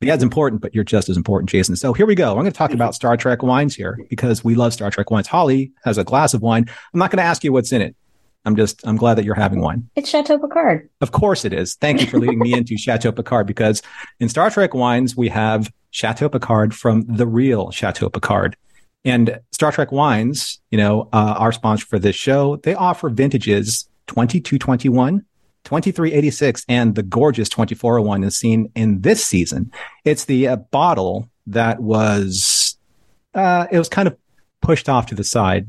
B: The ad's important, but you're just as important, Jason. So here we go. I'm going to talk about Star Trek wines here because we love Star Trek wines. Holly has a glass of wine. I'm not going to ask you what's in it. I'm just, I'm glad that you're having one.
C: it's Chateau Picard.
B: Of course it is. Thank you for leading me into <laughs> Chateau Picard because in Star Trek wines, we have Chateau Picard from the real Chateau Picard. And Star Trek wines, you know, uh, our sponsor for this show, they offer vintages 2221, 2386, and the gorgeous 2401 is seen in this season. It's the uh, bottle that was, uh, it was kind of pushed off to the side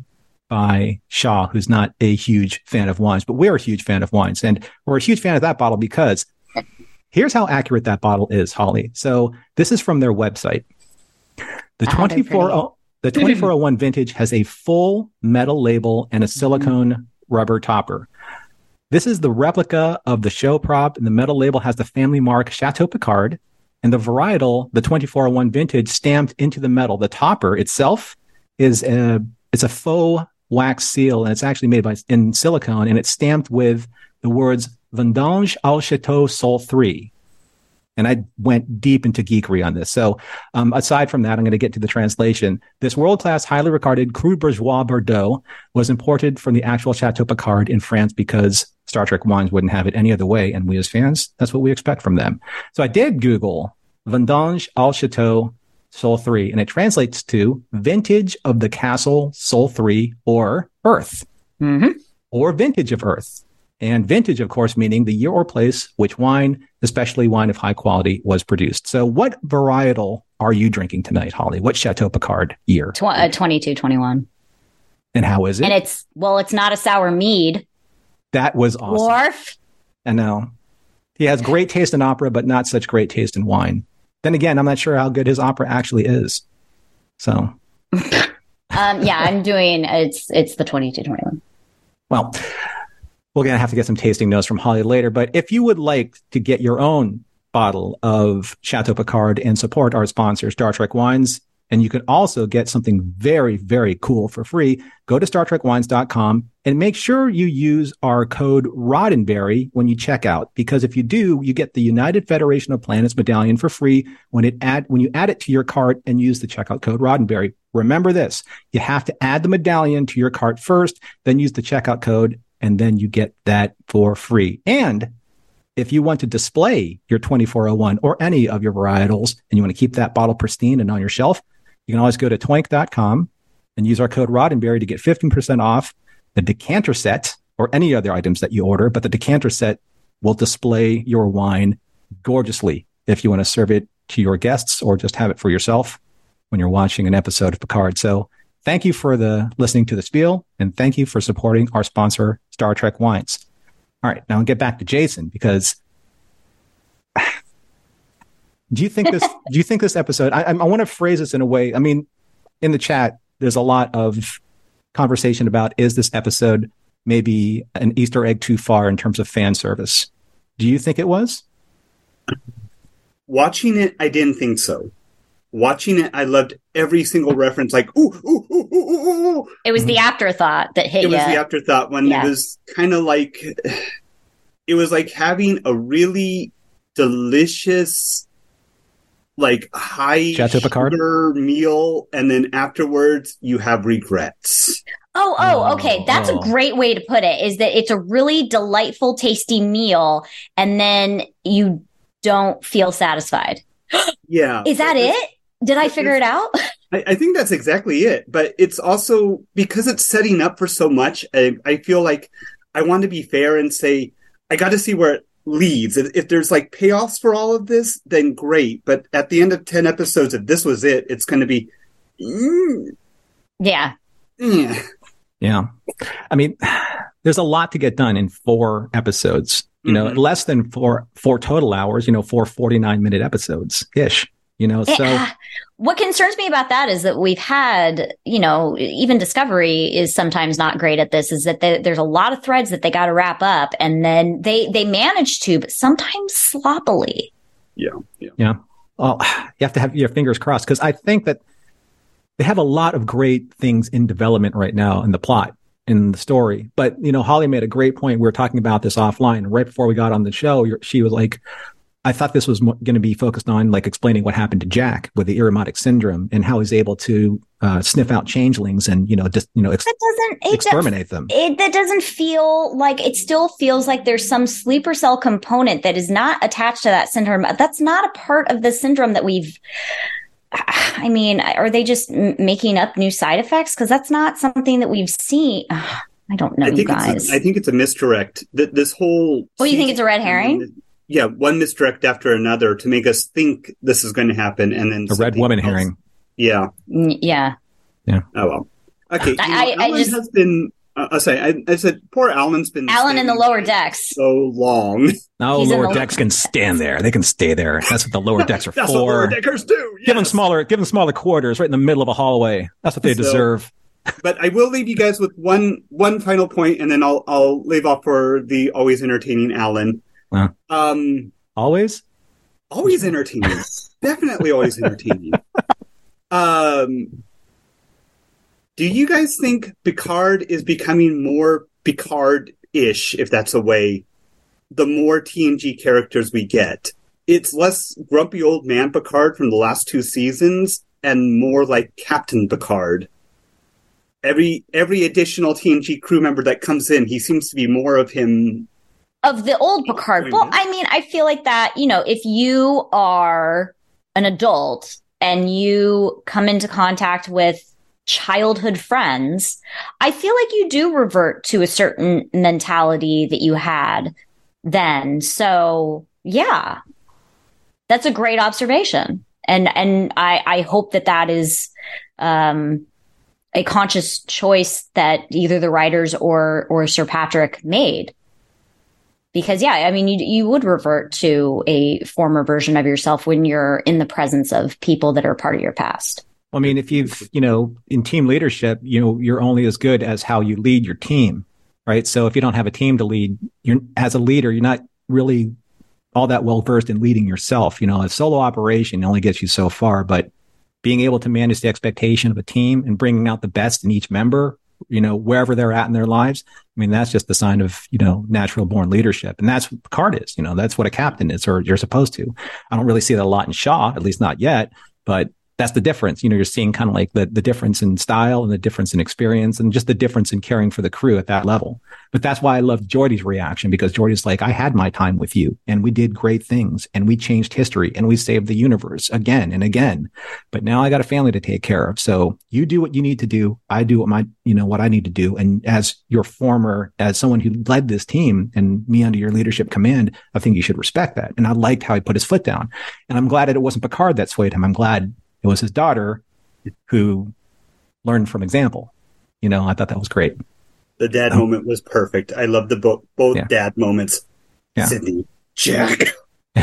B: by Shaw, who's not a huge fan of wines, but we're a huge fan of wines. And we're a huge fan of that bottle because here's how accurate that bottle is, Holly. So this is from their website. The 24 oh, the <laughs> 2401 vintage has a full metal label and a silicone rubber topper. This is the replica of the show prop, and the metal label has the family mark Chateau Picard, and the varietal, the 2401 vintage, stamped into the metal. The topper itself is a it's a faux wax seal, and it's actually made by in silicone, and it's stamped with the words Vendange au Chateau Sol 3. And I went deep into geekery on this. So, um, aside from that, I'm going to get to the translation. This world class, highly regarded Cru Bourgeois Bordeaux was imported from the actual Chateau Picard in France because Star Trek wines wouldn't have it any other way. And we as fans, that's what we expect from them. So I did Google Vendange au Chateau Soul 3, and it translates to vintage of the castle Soul 3 or Earth
C: hmm
B: or vintage of Earth. And vintage, of course, meaning the year or place which wine, especially wine of high quality, was produced. So, what varietal are you drinking tonight, Holly? What Chateau Picard year?
C: Tw- uh, 22, 21.
B: And how is it?
C: And it's, well, it's not a sour mead.
B: that was awesome.
C: Worf.
B: I know. He has great taste in opera, but not such great taste in wine. Then again, I'm not sure how good his opera actually is. So, <laughs>
C: Um, yeah, I'm doing, it's, it's the 22, 21.
B: well, we're going to have to get some tasting notes from Holly later. But if you would like to get your own bottle of Chateau Picard and support our sponsor, Star Trek Wines, and you can also get something very, very cool for free, go to StarTrekWines.com and make sure you use our code Roddenberry when you check out. Because if you do, you get the United Federation of Planets medallion for free when it add when you add it to your cart and use the checkout code Roddenberry. Remember this: you have to add the medallion to your cart first, then use the checkout code, and then you get that for free. And if you want to display your 2401 or any of your varietals and you want to keep that bottle pristine and on your shelf, you can always go to twank.com and use our code Roddenberry to get 15% off the decanter set or any other items that you order. But the decanter set will display your wine gorgeously if you want to serve it to your guests or just have it for yourself when you're watching an episode of Picard. So thank you for the listening to the spiel and thank you for supporting our sponsor, Star Trek Wines. All right, now I'll get back to Jason because <sighs> do you think this <laughs> do you think this episode I, I want to phrase this in a way I mean in the chat there's a lot of conversation about is this episode maybe an Easter egg too far in terms of fan service? Do you think it was?
E: Watching it, I didn't think so. Watching it, I loved every single reference. Like, ooh, ooh, ooh, ooh, ooh, ooh.
C: It was the mm-hmm. afterthought that hit you.
E: It
C: you.
E: was the afterthought when
C: Yeah.
E: it was kind of like, it was like having a really delicious, like high
B: Chateau Picard?
E: sugar meal, and then afterwards you have regrets.
C: Oh, oh, okay.
B: Oh,
C: That's
B: oh.
C: a great way to put it is that it's a really delightful, tasty meal, and then you don't feel satisfied.
E: Yeah, <gasps>
C: Is that it? Did I figure it out? <laughs>
E: I, I think that's exactly it. But it's also because it's setting up for so much. I, I feel like I want to be fair and say I got to see where it leads. If, if there's like payoffs for all of this, then great. But at the end of ten episodes, if this was it, it's going to be. Mm,
C: Yeah. <laughs>
E: eh.
B: Yeah. I mean, there's a lot to get done in four episodes, you know,
E: Mhm.
B: less than four, four total hours, you know, four 49 minute episodes ish. You know, so
C: Eh, what concerns me about that is that we've had, you know, even Discovery is sometimes not great at this. Is that they, there's a lot of threads that they got to wrap up, and then they they manage to, but sometimes sloppily.
E: Yeah, yeah.
B: well, <sighs> you have to have your fingers crossed because I think that they have a lot of great things in development right now in the plot in the story. But you know, Holly made a great point. We were talking about this offline right before we got on the show. She was like, "I thought this was going to be focused on like explaining what happened to Jack with the Irumodic syndrome and how he's able to uh, sniff out changelings and you know just you know ex-
C: That doesn't it,
B: exterminate them."
C: it that doesn't feel like it still feels like there's some sleeper cell component that is not attached to that syndrome. That's not a part of the syndrome that we've. I mean, are they just m- making up new side effects? Because that's not something that we've seen. Ugh, <sighs> I don't know,
E: I
C: you
E: think
C: guys.
E: it's a, I think it's a misdirect. Th- This whole
C: Oh, you think it's a red herring?
E: Yeah, one misdirect after another to make us think this is going to happen, and then
B: A red woman
E: else.
B: herring.
E: Yeah.
C: Mm, yeah.
E: Oh well. Okay. you know,
C: I- I just-
E: has been. Uh, I say. I, I said poor Alan's been.
C: Alan in the lower decks.
E: So long. <laughs>
B: No,
C: He's
B: lower
C: the-
B: decks can stand there. They can stay there. That's what the lower <laughs> decks are
E: That's what lower
B: for.
E: deckers do.
B: Give them smaller, give them smaller quarters right in the middle of a hallway. That's what they
E: So-
B: deserve.
E: But I will leave you guys with one one final point, and then I'll I'll leave off for the always entertaining Alan.
B: Wow.
E: Um,
B: Always.
E: always entertaining. <laughs> Definitely always entertaining. Um, do you guys think Picard is becoming more Picard-ish, if that's a way? The more TNG characters we get, it's less grumpy old man Picard from the last two seasons, and more like Captain Picard. Every every additional TNG crew member that comes in, he seems to be more of him.
C: Of the old Picard. Well, I mean, I feel like that, you know, if you are an adult and you come into contact with childhood friends, I feel like you do revert to a certain mentality that you had then. So, yeah. That's a great observation. And and I I hope that that is um a conscious choice that either the writers or or Sir Patrick made because yeah i mean you you would revert to a former version of yourself when you're in the presence of people that are part of your past
B: I mean, if you've, you know, in team leadership, you know, you're only as good as how you lead your team, right? So if you don't have a team to lead, you're as a leader, you're not really all that well versed in leading yourself. You know, a solo operation only gets you so far, but being able to manage the expectation of a team and bringing out the best in each member, you know, wherever they're at in their lives. I mean, that's just the sign of, you know, natural born leadership. And that's what Picard is, you know, that's what a captain is, or you're supposed to. I don't really see that a lot in Shaw, at least not yet, but that's the difference. You know, you're seeing kind of like the, the difference in style and the difference in experience and just the difference in caring for the crew at that level. But that's why I loved Geordi's reaction because Geordi's like, I had my time with you and we did great things and we changed history and we saved the universe again and again. But now I got a family to take care of. So you do what you need to do. I do what my, you know, what I need to do. And as your former, as someone who led this team and me under your leadership command, I think you should respect that. And I liked how he put his foot down. And I'm glad that it wasn't Picard that swayed him. I'm glad it was his daughter who learned from example. You know, I thought that was great.
E: The dad
B: Oh.
E: moment was perfect. I love the bo- both
B: Yeah.
E: dad moments.
B: Yeah.
E: Sidney, Jack. <laughs>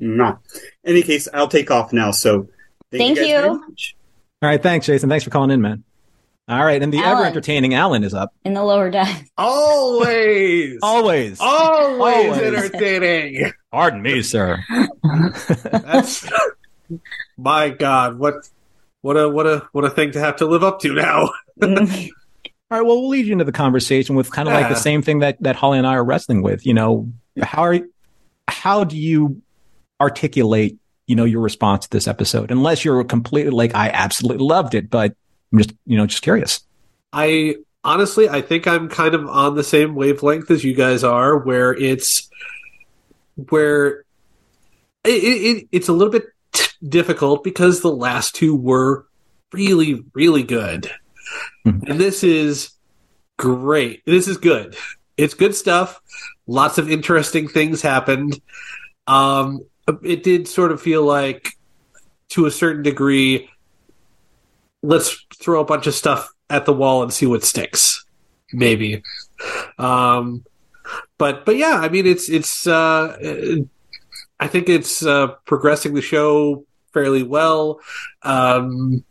E: Mwah. Any case, I'll take off now. So
C: Thank
E: guys
C: you.
E: very much.
B: All right. Thanks, Jason. Thanks for calling in, man. All right. And the
C: Alan.
B: ever entertaining Alan is up.
C: in the lower deck
F: Always. <laughs>
B: Always.
F: Always,
B: Always.
F: entertaining.
B: Pardon me, sir. <laughs>
F: That's my God. What what a what a what a thing to have to live up to now. <laughs>
B: All right. Well, we'll lead you into the conversation with kind of like the same thing that, that Holly and I are wrestling with. You know, how are, how do you articulate, you know, your response to this episode? Unless you're completely like, I absolutely loved it, but I'm just, you know, just curious.
F: I honestly, I think I'm kind of on the same wavelength as you guys are, where it's where it, it, it's a little bit difficult because the last two were really, really good,
B: Mhm.
F: and this is great. This is good. It's good stuff. Lots of interesting things happened. Um, it did sort of feel like, to a certain degree, let's throw a bunch of stuff at the wall and see what sticks. Maybe. Um, but but yeah, I mean it's it's uh, I think it's uh, progressing the show fairly well. Um,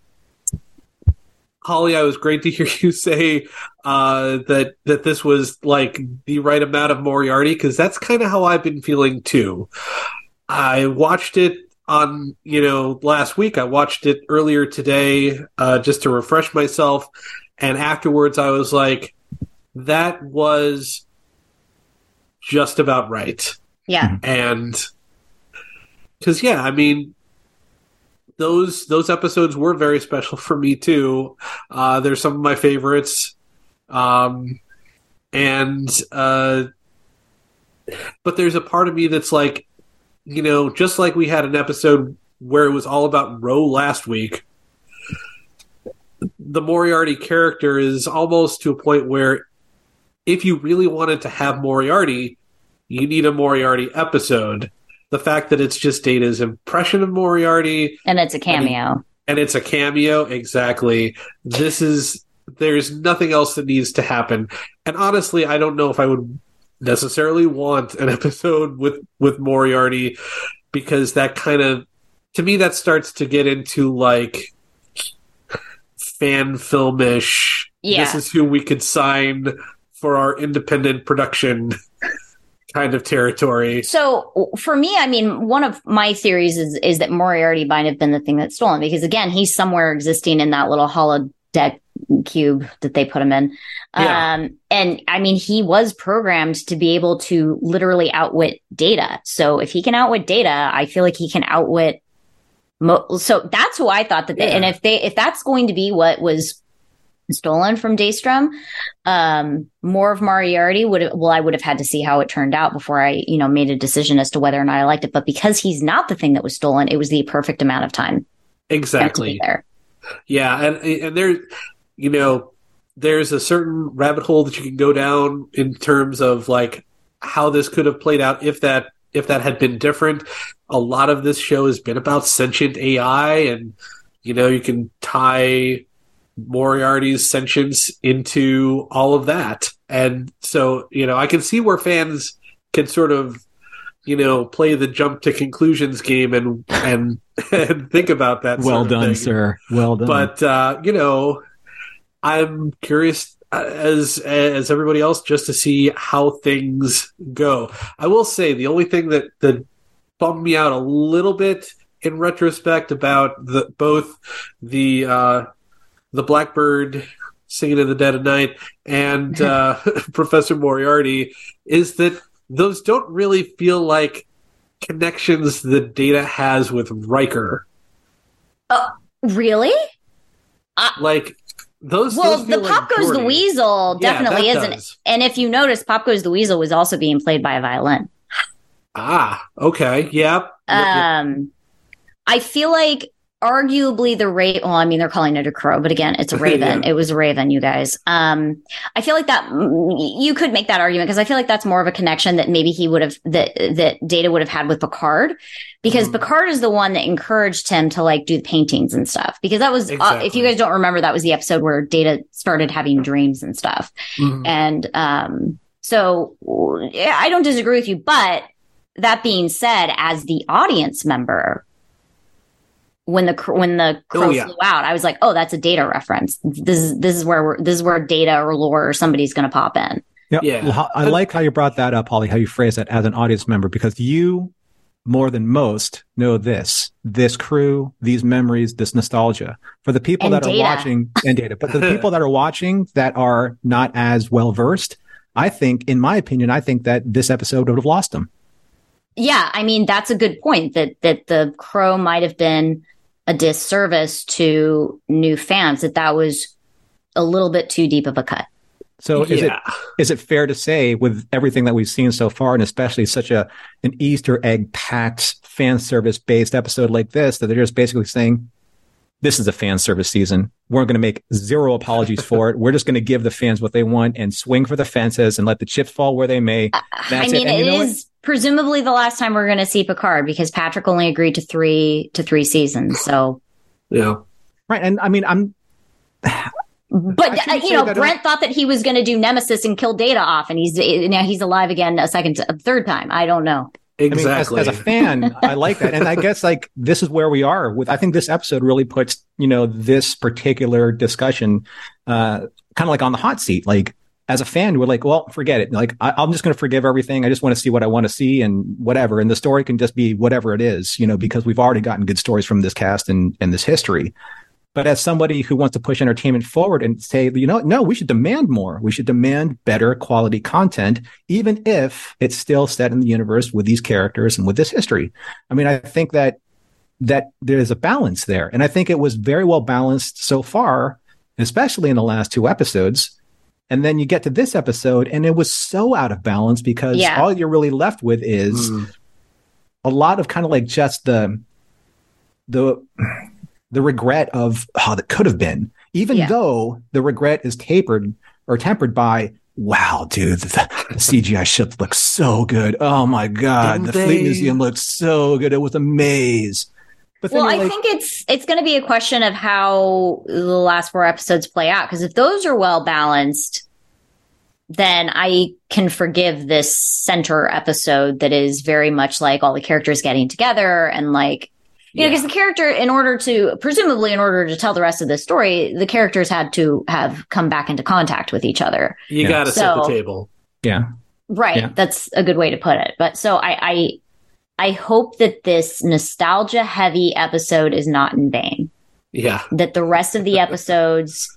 F: Holly, I was great to hear <laughs> you say uh, that that this was like the right amount of Moriarty because that's kind of how I've been feeling too. I watched it on you know last week. I watched it earlier today uh, just to refresh myself, and afterwards I was like, that was just about right.
C: Yeah.
F: And because yeah, I mean those those episodes were very special for me too. Uh, they're some of my favorites, um, and uh, but there's a part of me that's like, you know, just like we had an episode where it was all about Ro last week. The Moriarty character is almost to a point where, if you really wanted to have Moriarty, you need a Moriarty episode the fact that it's just Data's impression of Moriarty
C: and it's a cameo.
F: And it's a cameo, exactly. This is there's nothing else that needs to happen. And honestly, I don't know if I would necessarily want an <laughs> episode with with Moriarty because that kind of to me that starts to get into like fan filmish.
C: Yeah.
F: This is who we could sign for our independent production kind of territory.
C: So for me, I mean, one of my theories is is that Moriarty might have been the thing that's stolen because again, he's somewhere existing in that little hollow deck cube that they put him in.
F: Yeah.
C: Um, and I mean, he was programmed to be able to literally outwit data. So if he can outwit data, I feel like he can outwit. Mo- so that's who I thought that. They,
F: Yeah.
C: And if they, if that's going to be what was stolen from Daystrom, um, more of Moriarty would have, well, I would have had to see how it turned out before I, you know, made a decision as to whether or not I liked it. But because he's not the thing that was stolen, it was the perfect amount of time for it to be
F: Exactly.
C: there.
F: Yeah, and and there, you know, there's a certain rabbit hole that you can go down in terms of like how this could have played out if that if that had been different. A lot of this show has been about sentient AI, and you know, you can tie Moriarty's sentience into all of that, and so you know, I can see where fans can sort of you know play the jump to conclusions game and and <laughs> and think about that.
B: well done, sir. Well done.
F: But uh, you know, I'm curious uh, as as everybody else just to see how things go. I will say the only thing that that bummed me out a little bit in retrospect about the both the uh, the Blackbird singing in the dead of night and <laughs> uh, <laughs> Professor Moriarty is that those don't really feel like connections that Data has with Riker.
C: Really?
F: Like those.
C: Well,
F: those
C: the Pop
F: like
C: Goes the. Weasel
F: Yeah,
C: definitely
F: that
C: isn't.
F: does.
C: And if you notice, Pop Goes the Weasel was also being played by a violin.
F: Ah, okay, yep. Yep, yep.
C: Um, I feel like arguably the Raven. Well, I mean, they're calling it a crow, but again, it's a <laughs> Raven.
F: Yeah.
C: It was a Raven, you guys. Um, I feel like that mm, you could make that argument because I feel like that's more of a connection that maybe he would have that that Data would have had with Picard, because
F: Mhm.
C: Picard is the one that encouraged him to like do the paintings and stuff. Because that was, uh, if you guys don't remember, that was the episode where Data started having dreams and stuff.
F: Mhm.
C: And um, so I don't disagree with you. But that being said, as the audience member, when the cr- when the oh, crow
F: Oh, yeah.
C: flew out, I was like, "Oh, that's a data reference. This is this is where we're, this is where data or lore or somebody's going to pop in."
B: Yep.
F: Yeah.
B: I like how you brought that up, Holly, how you phrase that as an audience member, because you, more than most, know this, this crew, these memories, this nostalgia. For the people
C: And
B: that
C: data.
B: are watching and data, but the people that are watching that are not as well versed, I think, in my opinion, I think that this episode would have lost them.
C: Yeah, I mean that's a good point. That that the crow might have been a disservice to new fans. That that was a little bit too deep of a cut.
B: So is it
F: yeah.
B: is it fair to say with everything that we've seen so far and especially such a an easter egg packed fan service based episode like this that they're just basically saying this is a fan service season we're going to make zero apologies for it we're just going to give the fans what they want and swing for the fences and let the chips fall where they may
C: I
B: That's it.
C: mean,
B: And you
C: it
B: know
C: is presumably the last time we're going to see Picard because Patrick only agreed to three to three seasons. So,
F: yeah.
B: right and i mean i'm <sighs>
C: but
B: I
C: uh, you know,
B: that I
C: Brent thought that he was going to do Nemesis and kill Data off, and he's now he's alive again a second, a third time. I don't know.
F: Exactly.
B: I mean, as, as a fan, I like that. And I guess like this is where we are with, I think this episode really puts, you know, this particular discussion, uh, kind of like on the hot seat. Like as a fan, we're like, well, forget it. Like I, I'm just going to forgive everything. I just want to see what I want to see and whatever. And the story can just be whatever it is, you know, because we've already gotten good stories from this cast and, and this history. But as somebody who wants to push entertainment forward and say, you know, no, we should demand more. We should demand better quality content, even if it's still set in the universe with these characters and with this history. I mean, I think that that there's a balance there. And I think it was very well balanced so far, especially in the last two episodes. And then you get to this episode and it was so out of balance because
C: Yeah.
B: all you're really left with is
F: Mm.
B: a lot of kind of like just the the the regret of how that could have been, even
C: Yeah.
B: though the regret is tapered or tempered by, wow, dude, the, the CGI ships look so good. Oh my god,
F: Didn't
B: the Fleet? Museum looks so good. It was a maze. But then
C: Well, I
B: like,
C: think it's it's going to be a question of how the last four episodes play out because if those are well balanced, then I can forgive this center episode that is very much like all the characters getting together and like you know because the character in order to presumably in order to tell the rest of the story the characters had to have come back into contact with each other
F: You
B: Yeah.
F: got to set the table.
B: yeah,
C: Right.
B: Yeah.
C: That's a good way to put it. But so I, I, I hope that this nostalgia heavy episode is not in vain.
F: Yeah.
C: That the rest of the <laughs> episodes,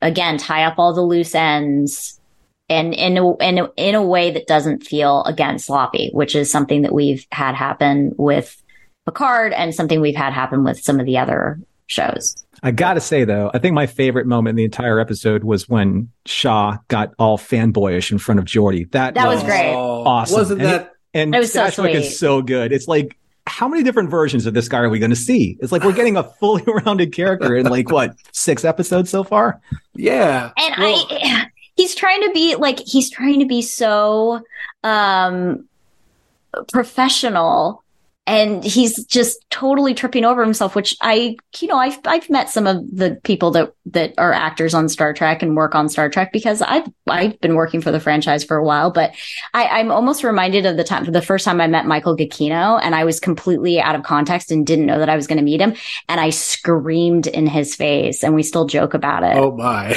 C: again, tie up all the loose ends and in a, in a, in a way that doesn't feel again sloppy, which is something that we've had happen with Picard and something we've had happen with some of the other shows.
B: I gotta say though, I think my favorite moment in the entire episode was when Shaw got all fanboyish in front of Geordi. That,
C: That was great.
B: Oh, awesome.
F: Wasn't
B: And
F: that?
B: And
C: It was so sweet.
B: is so good. It's like, how many different versions of this guy are we going to see? It's like we're getting a fully <laughs> rounded character in like what six episodes so far.
F: Yeah.
C: and
F: Well-
C: I <sighs> he's trying to be like he's trying to be so um professional and he's just totally tripping over himself which I you know I've I've met some of the people that that are actors on Star Trek and work on Star Trek because I've I've been working for the franchise for a while but I I'm almost reminded of the time the first time I met Michael Giacchino and I was completely out of context and didn't know that I was going to meet him and I screamed in his face and we still joke about it
F: Oh my.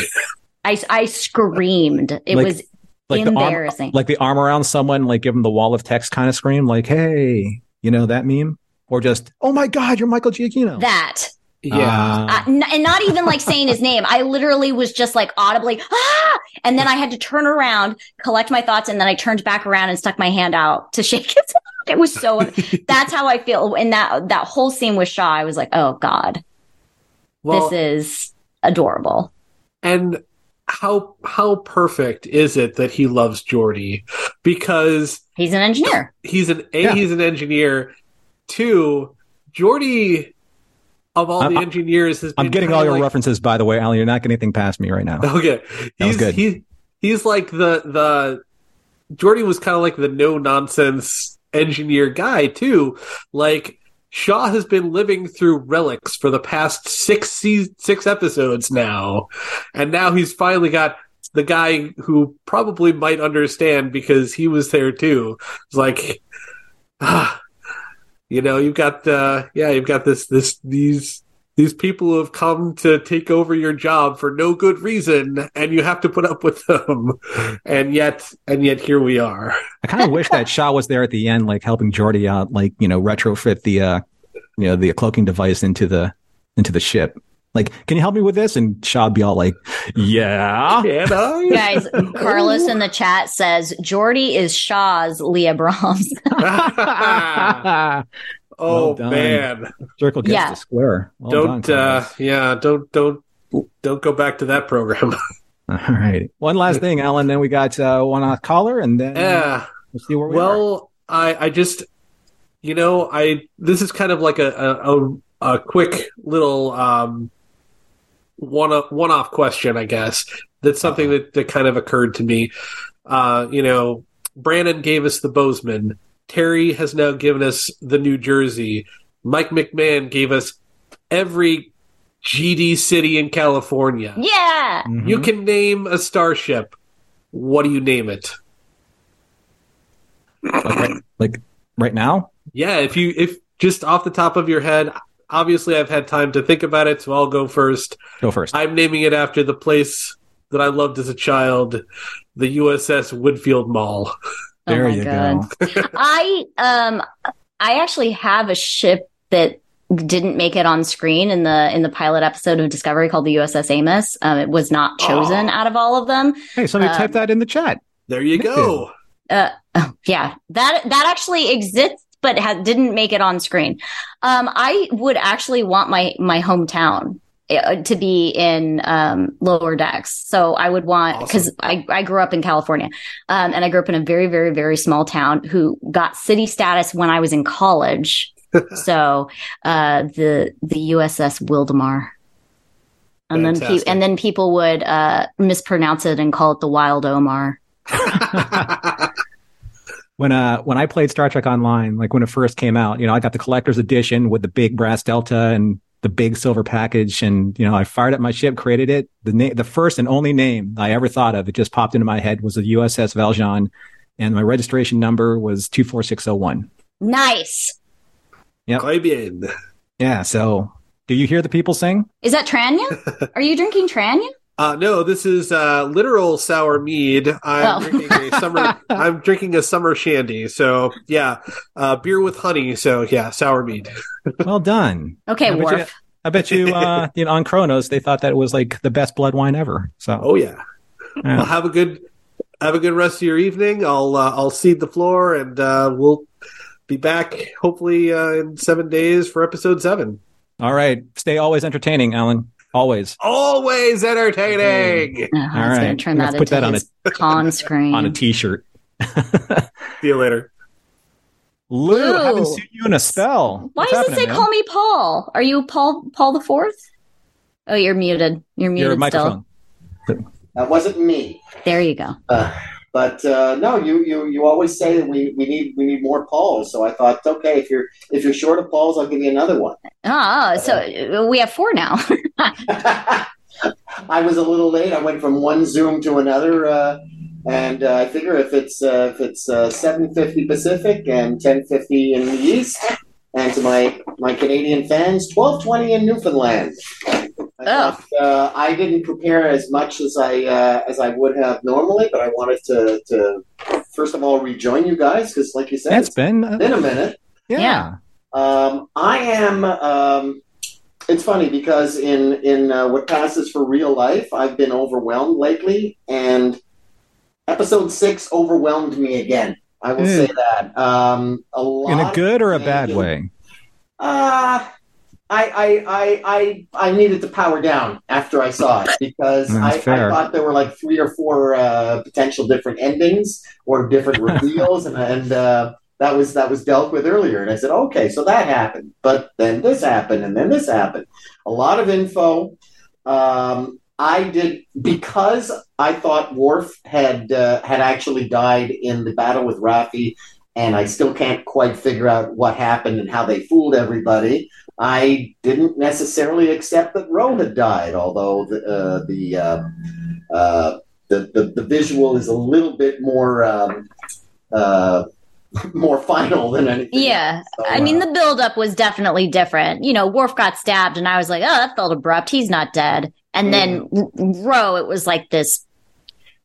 C: I, I screamed. It
B: Like-
C: was
B: Like the arm,
C: embarrassing.
B: like the arm around someone, like give them the wall of text kind of scream, like, hey, you know that meme? Or just, oh my God, you're Michael Giacchino.
C: that.
F: Yeah.
B: Uh,
C: Uh, n- and not even like saying his name. I literally was just like audibly, ah! And then I had to turn around, collect my thoughts, and then I turned back around and stuck my hand out to shake his hand. It was so, <laughs> that's how I feel. And that, that whole scene with Shaw, I was like, oh God,
F: well,
C: this is adorable.
F: and how how perfect is it that he loves Geordi? Because
C: He's an engineer.
F: he's an a
B: Yeah.
F: he's an engineer. Two, Geordi of all
B: I'm-
F: the engineers has
B: I'm
F: been
B: getting all your
F: like-
B: references, by the way, Alan. You're not getting anything past me right now. <laughs>
F: Okay,
B: That
F: he's
B: good.
F: he he's like the the Geordi was kind of like the no nonsense engineer guy too. Like Shaw has been living through relics for the past six se- six episodes now, and now he's finally got the guy who probably might understand because he was there too. It's like, <sighs> ah, you know, you've got uh, yeah, you've got this this these these people who have come to take over your job for no good reason and you have to put up with them and yet and yet here we are
B: I kind of wish that Shaw was there at the end, like helping Geordi out, like you know, retrofit the uh, you know, the cloaking device into the into the ship. Like, can you help me with this? And Shaw'd be all like, "Yeah."
F: and I <laughs>
C: Guys, Carlos in the chat says Geordi is Shaw's Leah Brahms. <laughs> <laughs>
F: oh
B: Well
F: man
B: Circle gets
C: Yeah.
B: the square. Well
F: don't
B: done,
F: uh yeah don't don't don't go back to that program <laughs>
B: All right. One last thing, Alan. Then we got uh, one on caller, and then
F: yeah
B: we'll see where we are.
F: well i i just you know i this is kind of like a a, a, a quick little um one one off question i guess that's something that, that kind of occurred to me uh you know brandon gave us the bozeman terry has now given us the new jersey mike mcmahan gave us every gd city in california
C: yeah.
B: Mhm.
F: you can name a starship what do you name it
B: like, like right now?
F: Yeah, if you if just off the top of your head, obviously I've had time to think about it, so I'll go first.
B: Go first.
F: I'm naming it after the place that I loved as a child, the USS Woodfield Mall. <laughs>
B: there
C: oh my
B: you
C: God.
B: go.
C: I um I actually have a ship that didn't make it on screen in the in the pilot episode of Discovery called the USS Amos. Um, it was not chosen
F: Oh.
C: out of all of them.
B: Hey, somebody
C: Um,
B: type that in the chat.
F: There you go.
C: Uh, oh, yeah, that that actually exists, but ha- didn't make it on screen. Um, I would actually want my my hometown to be in um, lower decks. So I would want because I I grew up in California, um, and I grew up in a very very very small town who got city status when I was in college. <laughs> so uh, the the USS Wildomar. And then, pe- and then people would uh, mispronounce it and call it the Wild Omar. <laughs>
B: When uh when I played Star Trek Online, like when it first came out, you know, I got the collector's edition with the big brass delta and the big silver package, and you know, I fired up my ship, created it. The name, the first and only name I ever thought of, it just popped into my head was the USS Valjean, and my registration number was two four six zero one.
C: Nice.
F: Très bien.
B: Yeah. So, do you hear the people sing?
C: Is that Tranya? <laughs> Are you drinking Tranya?
F: Uh, no, this is uh, literal sour mead. I'm
C: Oh.
F: drinking a summer. <laughs> I'm drinking a summer shandy. So yeah, uh, beer with honey. So yeah, sour mead. <laughs>
B: Well done.
C: Okay,
B: I bet you-
C: Worf.
B: I bet you, uh, <laughs> you know, on Kronos, they thought that it was like the best blood wine ever. So,
F: Oh yeah.
B: yeah.
F: Well, have a good have a good rest of your evening. I'll uh, I'll seed the floor, and uh, we'll be back hopefully uh, in seven days for episode seven.
B: all right. Stay always entertaining, Alan. Always
F: Always entertaining.
C: Oh, I was
B: All
C: Gonna turn
B: Let's
C: that
B: put that on
C: his con <laughs> screen.
B: on a t-shirt. <laughs>
F: See you later.
B: Lou,
C: Lou.
B: haven't seen you in a spell.
C: Why
B: What's
C: does it
B: happening,
C: say
B: man?
C: "Call me Paul"? Are you Paul Paul the Fourth? Oh, you're muted. You're muted
B: Your
C: still.
G: That wasn't me.
C: There you go.
G: Uh, but uh, no, you, you you always say that we, we need we need more Pauls. So I thought, okay, if you're if you're short of Pauls, I'll give you another one.
C: Oh, so uh, we have four now. <laughs>
G: I was a little late. I went from one Zoom to another, uh, and uh, I figure if it's uh, if it's uh, seven fifty Pacific and ten fifty in the East, and to my my Canadian fans, twelve twenty in Newfoundland. I,
C: Oh.
G: uh, I didn't prepare as much as I uh, as I would have normally, but I wanted to to first of all rejoin you guys because, like you said,
B: That's
G: it's
B: been, uh,
G: been a minute.
B: yeah.
C: Yeah.
G: Um, I am. Um, it's funny because in in uh, what passes for real life, I've been overwhelmed lately, and episode six overwhelmed me again. I will
B: Hmm.
G: say that. Um, a lot
B: In a good or a bad
G: changing-
B: way?
G: Uh, I, I, I, I, I needed to power down after I saw it because I, I thought there were like three or four uh, potential different endings or different <laughs> reveals, and, and uh, that was that was dealt with earlier. And I said, okay, so that happened, but then this happened, and then this happened. A lot of info. Um, I did because I thought Worf had uh, had actually died in the battle with Raffi, and I still can't quite figure out what happened and how they fooled everybody. I didn't necessarily accept that Ro had died, although the uh, the, um, uh, the the the visual is a little bit more um, uh, <laughs> more final than anything.
C: Yeah.
G: So,
C: I mean,
G: uh,
C: the buildup was definitely different. You know, Worf got stabbed, and I was like, oh, that felt abrupt. He's not dead. And then R- Ro, it was like this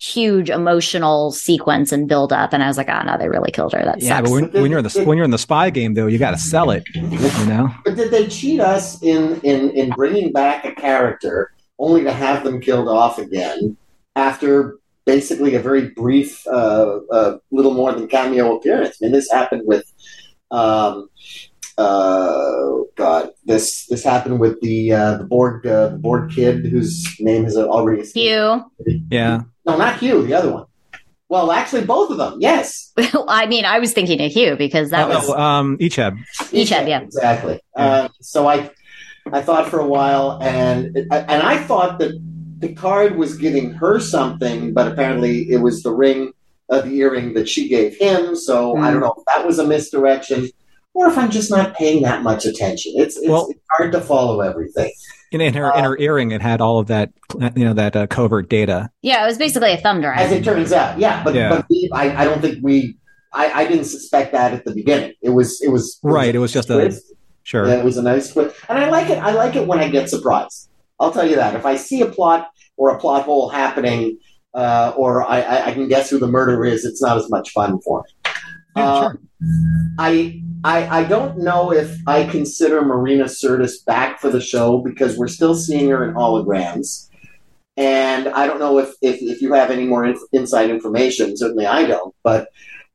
C: huge emotional sequence and build up. and I was like, oh no, they really killed her. That
B: Yeah,
C: sucks.
B: but when, when you're in the when you're in the spy game, though, you got to sell it. You know,
G: But did they cheat us in, in, in bringing back a character only to have them killed off again after basically a very brief, uh, uh, little more than cameo appearance? I mean, this happened with, um, uh, God, this this happened with the uh, the Borg uh, the Borg kid whose name has already escaped.
C: Hugh.
B: yeah.
G: No, not Hugh, the other one. Well, actually, both of them. Yes, <laughs>
C: I mean, I was thinking of Hugh because that was
B: Oh, um, Icheb.
C: Icheb, yeah.
G: exactly.
B: Yeah.
G: Uh, so I, I thought for a while, and and I thought that Picard was giving her something, but apparently it was the ring, uh, the earring that she gave him. So I don't know if that was a misdirection, or if I'm just not paying that much attention. It's it's,
B: Well-
G: it's hard to follow everything.
B: In, in her in her earring, it had all of that, you know, that uh, covert data.
C: yeah, it was basically a thumb drive.
G: As it turns out, yeah. But
B: Yeah.
G: but we, I, I don't think we I, I didn't suspect that at the beginning. It was it was
B: Right, it was just a- Sure.
G: Yeah, it was a nice twist, and I like it. I like it when I get surprised. I'll tell you that. If I see a plot or a plot hole happening, uh, or I, I, I can guess who the murderer is, it's not as much fun for me.
B: Yeah,
G: Uh,
B: sure.
G: I, I I don't know if I consider Marina Sirtis back for the show because we're still seeing her in holograms, and I don't know if if, if you have any more inf- inside information. Certainly, I don't. But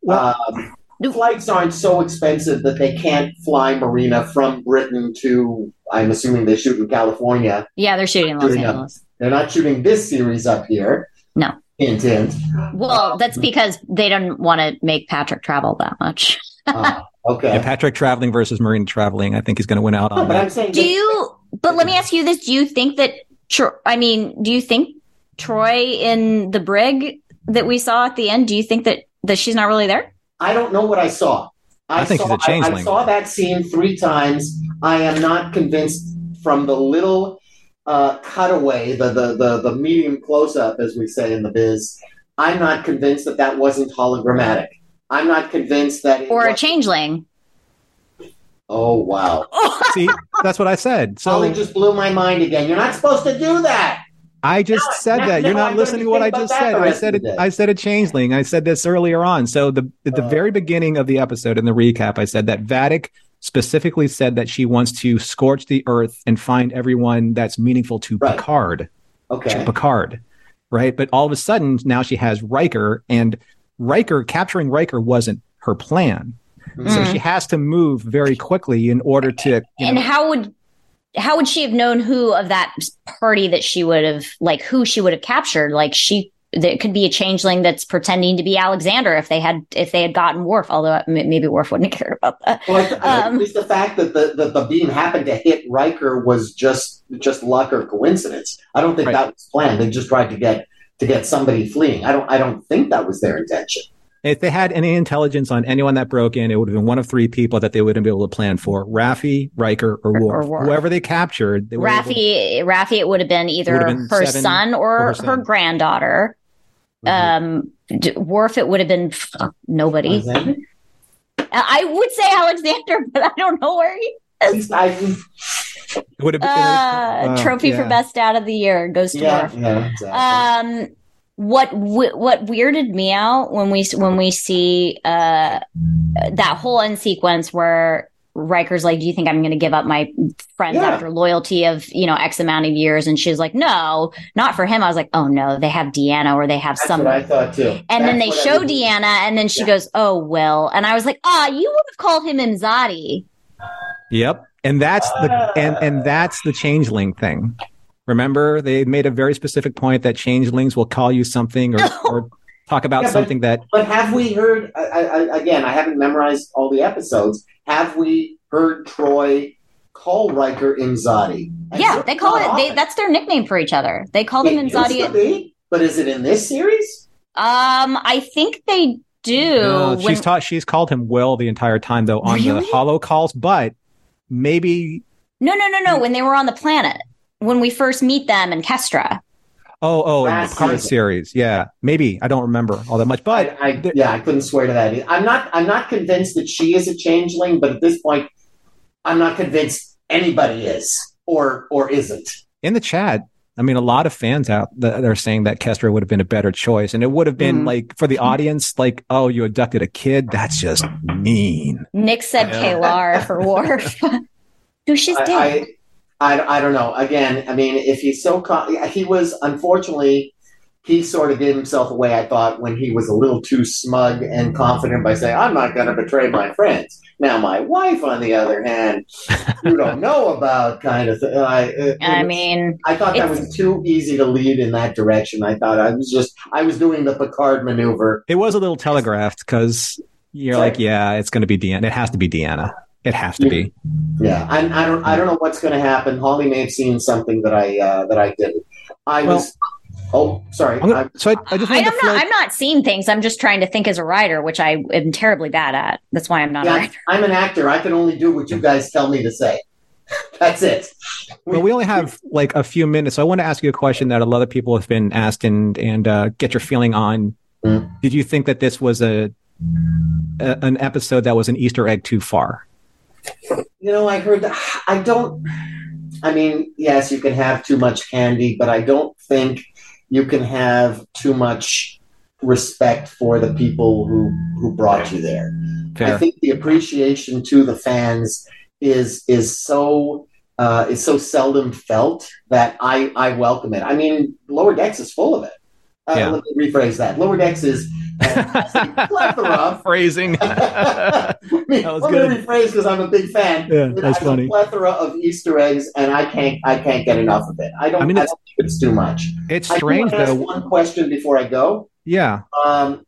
G: um, flights aren't so expensive that they can't fly Marina from Britain to. I'm assuming they shoot in California.
C: Yeah, they're shooting in Los
G: Shooting up.
C: Angeles.
G: They're not shooting this series up here.
C: No.
G: Hint, hint.
C: Well, that's because they don't want to make Patrick travel that much.
G: Uh, <laughs> okay.
B: Yeah, Patrick traveling versus Marine traveling. I think he's going to win out on
G: but I'm
B: that.
G: saying
C: Do you? But let me ask you this: Do you think that? Tro- I mean, do you think Troi in the brig that we saw at the end? Do you think that that she's not really there?
G: I don't know what I saw.
B: I think
G: saw,
B: he's a
G: I, I
B: changeling.
G: saw that scene three times. I am not convinced from the little uh, cutaway, the, the the the medium close up, as we say in the biz. I'm not convinced that that wasn't hologrammatic. I'm not convinced that it
C: Or a changeling?
G: Oh wow! <laughs>
B: See, that's what I said. So
G: Holly just blew my mind again. You're not supposed to do that.
B: I just
G: No,
B: said
G: no,
B: that. You're
G: no,
B: not
G: I'm
B: listening to what I just said. I said it. I said a changeling. I said this earlier on. So the at the
G: Uh.
B: very beginning of the episode in the recap, I said that Vadic specifically said that she wants to scorch the earth and find everyone that's meaningful to
G: Right.
B: Picard.
G: Okay.
B: to Picard, right? But all of a sudden now she has Riker, and Riker capturing Riker wasn't her plan. So
C: Mhm.
B: she has to move very quickly in order to. you
C: and
B: know-
C: how would how would she have known who of that party that she would have like who she would have captured? Like she, there could be a changeling that's pretending to be Alexander if they had if they had gotten Worf. Although maybe Worf wouldn't <laughs> care about that.
G: Well, I th- at
C: Um,
G: least the fact that the, that the beam happened to hit Riker was just just luck or coincidence. I don't think
B: Right.
G: that was planned. They just tried to get to get somebody fleeing. I don't I don't think that was their intention.
B: If they had any intelligence on anyone that broke in, it would have been one of three people that they wouldn't be able to plan for: Raffi, Riker, or
C: Or-
B: Worf.
C: or Worf.
B: Whoever they captured, they were able-
C: Raffi, Raffi, it would have been either
B: have been
C: her
B: seven
C: son or,
B: or her
C: her,
B: son.
C: granddaughter. Um, D- Worf, it would have been pff, nobody.
G: Alexander?
C: I would say Alexander, <laughs> but I don't know where he is.
B: It would have been
C: Uh,
B: uh,
C: trophy for best dad of the year goes to
G: yeah,
C: Worf.
G: yeah, exactly.
C: Um, what what weirded me out when we when we see uh that whole end sequence where Riker's like, "Do you think I'm going to give up my friends
G: Yeah.
C: after loyalty of you know X amount of years?" And she's like, "No, not for him." I was like, "Oh no, they have Deanna or they have
G: That's
C: some."
G: I thought too.
C: And then they
G: what I
C: show Deanna, and then she
G: Yeah.
C: goes, "Oh Will," and I was like, "Ah, you would have called him Imzadi."
B: Yep. And that's the and and that's the changeling thing. Remember, they made a very specific point that changelings will call you something or, <laughs> or talk about
G: Yeah, but-
B: something that
G: But have we heard? I, I, I- again, I haven't memorized all the episodes. Have we heard Troi call Riker Imzadi? And
C: Yeah, they call it. They, that's their nickname for each other. They called him
G: It used to be, but is it in this series?
C: Um, I think they do.
B: No,
C: when-
B: she's taught she's called him Will the entire time though on the
C: Really?
B: holo calls, but maybe
C: no, no, no, no. When they were on the planet, when we first meet them in Kestra.
B: Oh oh in the
G: Last
B: Picard
G: season.
B: series. Yeah. Maybe. I don't remember all that much. But
G: I, I, yeah, I couldn't swear to that. either. I'm not. I'm not convinced that she is a changeling, but at this point, I'm not convinced anybody is or or isn't.
B: in the chat, I mean a lot of fans out that are saying that Kestra would have been a better choice. And it would have been
C: Mhm.
B: like for the audience, like, oh, you abducted a kid? That's just mean.
C: Nick said
B: Yeah.
C: K'Ehleyr for Worf. no, <laughs> she's dead.
G: I, I, I, I don't know. Again, I mean, if he's so, con- he was unfortunately, he sort of gave himself away. I thought when he was a little too smug and confident by saying, "I'm not going to betray my friends." Now, my wife, on the other hand, you don't know about kind of thing. Uh, I, it-
C: I mean,
G: I thought that was too easy to lead in that direction. I thought I was just, I was doing the Picard maneuver.
B: It was a little telegraphed because you're
G: Sorry.
B: like, yeah, it's going to be Deanna. It has to be Deanna. It has to be.
G: Yeah, I, I don't, I don't know what's going to happen. Holly may have seen something that I, uh, that I didn't. I
B: Well-
G: was. Oh, sorry.
B: I'm gonna, so I, I just.
C: I am
B: to float.
C: not. I'm not seeing things. I'm just trying to think as a writer, which I am terribly bad at. That's why I'm not a
G: Yeah,
C: writer.
G: I'm an actor. I can only do what you guys tell me to say. <laughs> That's it.
B: Well, we only have like a few minutes. So I want to ask you a question that a lot of people have been asked and and uh, get your feeling on.
G: Mm.
B: Did you think that this was a a, an episode that was an Easter egg too far.
G: You know, I heard that. I don't. I mean, yes, you can have too much candy, but I don't think you can have too much respect for the people who who brought you there.
B: Fair.
G: I think the appreciation to the fans is is so uh, is so seldom felt that I I welcome it. I mean, Lower Decks is full of it. Uh,
B: Yeah.
G: Let me rephrase that. Lower Decks is uh, <laughs> plethora.
B: Phrasing. <laughs>
G: I mean,
B: That was
G: let
B: good.
G: me rephrase because I'm a big fan.
B: Yeah, that's funny.
G: A plethora of Easter eggs, and I can't I can't get enough of it. I don't.
B: I
G: I,
B: mean,
G: don't
B: it's-
G: think it's too much.
B: it's
G: I
B: strange
G: ask
B: though.
G: One question before I go.
B: Yeah.
G: Um,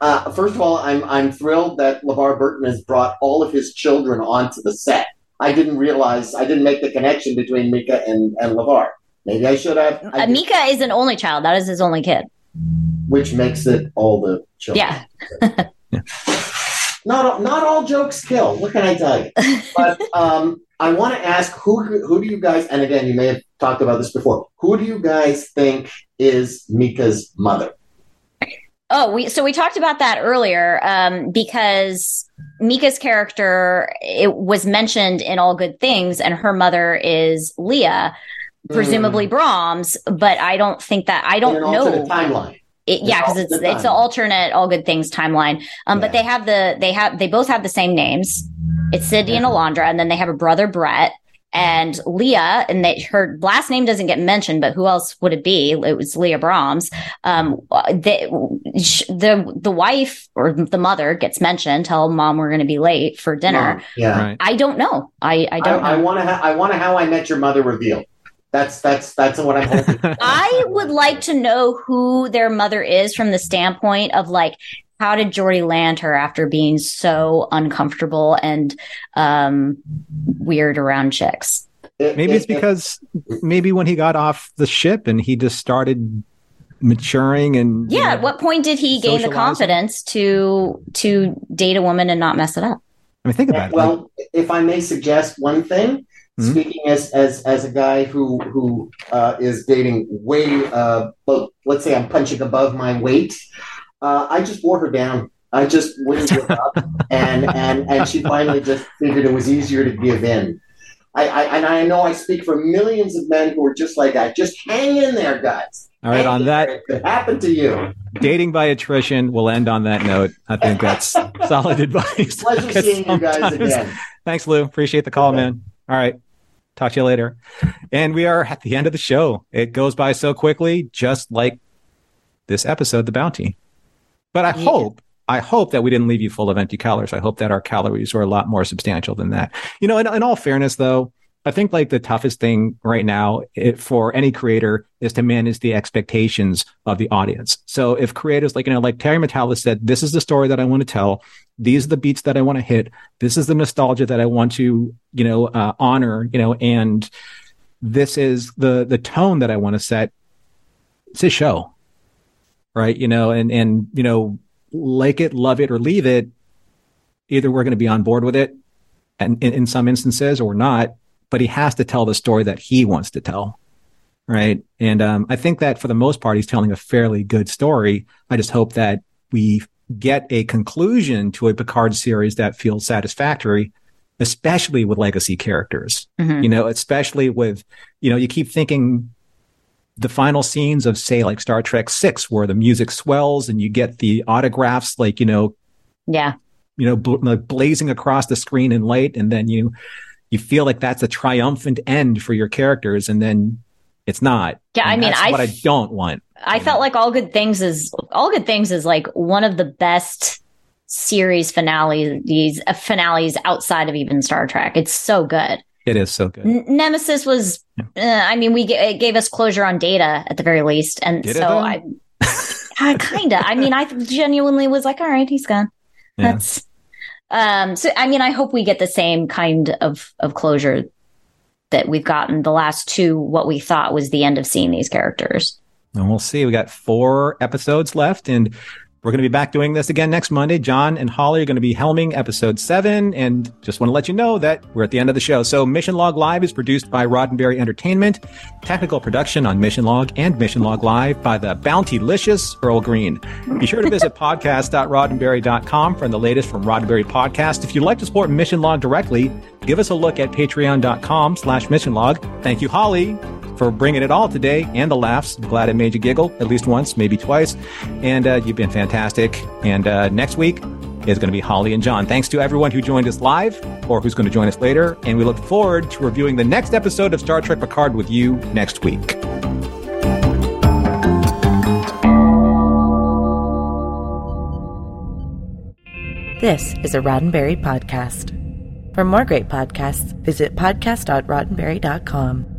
G: uh, first of all, I'm I'm thrilled that LeVar Burton has brought all of his children onto the set. I didn't realize I didn't make the connection between Mica and, and LeVar. Maybe I should have. I
C: Uh, Mica is an only child. That is his only kid.
G: which makes it all the children.
C: Yeah. <laughs>
G: Not all, not all jokes kill. What can I tell you? But <laughs> um, I want to ask who who do you guys? And again, you may have talked about this before. Who do you guys think is Mica's mother?
C: Oh, we so we talked about that earlier um, because Mica's character it was mentioned in All Good Things, and her mother is Leah, presumably Brahms. But I don't think that I don't
G: an
C: know.
G: timeline.
C: It, yeah, because it's
G: alternate
C: it's the
G: timeline.
C: alternate All Good Things timeline. Um, but they have the they have they both have the same names. It's Sidney and Alandra, and then they have a brother Brett and Leah. And they, her last name doesn't get mentioned, but who else would it be? It was Leah Brahms. Um, the the the wife or the mother gets mentioned. Tell mom we're going to be late for dinner.
G: Mom, yeah.
B: Right.
C: I don't know. I I
G: I,
C: don't
G: I
C: know.
G: want to. Ha- I want to. How I Met Your Mother reveal. That's that's that's what I'm hoping. for. <laughs>
C: I would like to know who their mother is from the standpoint of like, how did Geordi land her after being so uncomfortable and um, weird around chicks?
B: Maybe it's because maybe when he got off the ship and he just started maturing and you
C: Yeah.
B: know,
C: At what point did he gain the confidence to to date a woman and not mess it up?
B: I mean, think
G: it-
B: about it.
G: well, if I may suggest one thing,
B: Mhm.
G: speaking as as as a guy who who uh, is dating way, uh, well, let's say I'm punching above my weight. Uh, I just wore her down. I just wouldn't give up, <laughs> and and and she finally just figured it was easier to give in. I, I and I know I speak for millions of men who are just like that. Just hang in there, guys.
B: All right,
G: Hang
B: on that.
G: It could happen to you.
B: dating by attrition, we'll end on that note. I think that's <laughs> solid advice.
G: Pleasure seeing you guys again.
B: Thanks, Lou. Appreciate the call,
G: Okay.
B: man. All right. Talk to you later. And we are at the end of the show. It goes by so quickly, just like this episode, The Bounty. But I
C: Yeah.
B: hope, I hope that we didn't leave you full of empty calories. I hope that our calories were a lot more substantial than that. You know, in, in all fairness, though, I think like the toughest thing right now it, for any creator is to manage the expectations of the audience. So if creators like, you know, like Terry Matalas said, this is the story that I want to tell. These are the beats that I want to hit. This is the nostalgia that I want to, you know, uh, honor, you know, and this is the, the tone that I want to set. It's a show, right? You know, and, and, you know, like it, love it, or leave it. Either we're going to be on board with it and in, in some instances or not, but he has to tell the story that he wants to tell. Right. And um, I think that for the most part, he's telling a fairly good story. I just hope that we get a conclusion to a Picard series that feels satisfactory, especially with legacy characters.
C: Mhm.
B: You know, especially with, you know, you keep thinking the final scenes of, say, like Star Trek Six, where the music swells and you get the autographs, like, you know,
C: Yeah.
B: you know, bl- like blazing across the screen in light, and then you you feel like that's a triumphant end for your characters, and then it's not.
C: Yeah, I mean,
B: that's
C: I
B: what I don't want.
C: I felt like All Good Things is All Good Things is like one of the best series finales these uh, finales outside of even Star Trek. It's so good.
B: It is so good.
C: N- Nemesis was, uh, I mean, we g- it gave us closure on Data at the very least, and
B: Did
C: so? I, I kind of, I mean, I genuinely was like, all right, he's gone.
B: Yeah.
C: That's, um, so I mean, I hope we get the same kind of of closure that we've gotten the last two. What we thought was the end of seeing these characters.
B: And we'll see. We got four episodes left, and We're going to be back doing this again next Monday. John and Holly are going to be helming episode seven. And just want to let you know that we're at the end of the show. So Mission Log Live is produced by Roddenberry Entertainment. Technical production on Mission Log and Mission Log Live by the bounty-licious Earl Green. Be sure to visit <laughs> podcast.roddenberry.com for the latest from Roddenberry Podcast. If you'd like to support Mission Log directly, give us a look at patreon.com slash mission log. Thank you, Holly, for bringing it all today and the laughs. I'm glad it made you giggle at least once, maybe twice. And uh, you've been fantastic. And uh, next week is going to be Holly and John. Thanks to everyone who joined us live or who's going to join us later. And we look forward to reviewing the next episode of Star Trek Picard with you next week.
A: This is a Roddenberry podcast. For more great podcasts, visit podcast.roddenberry.com.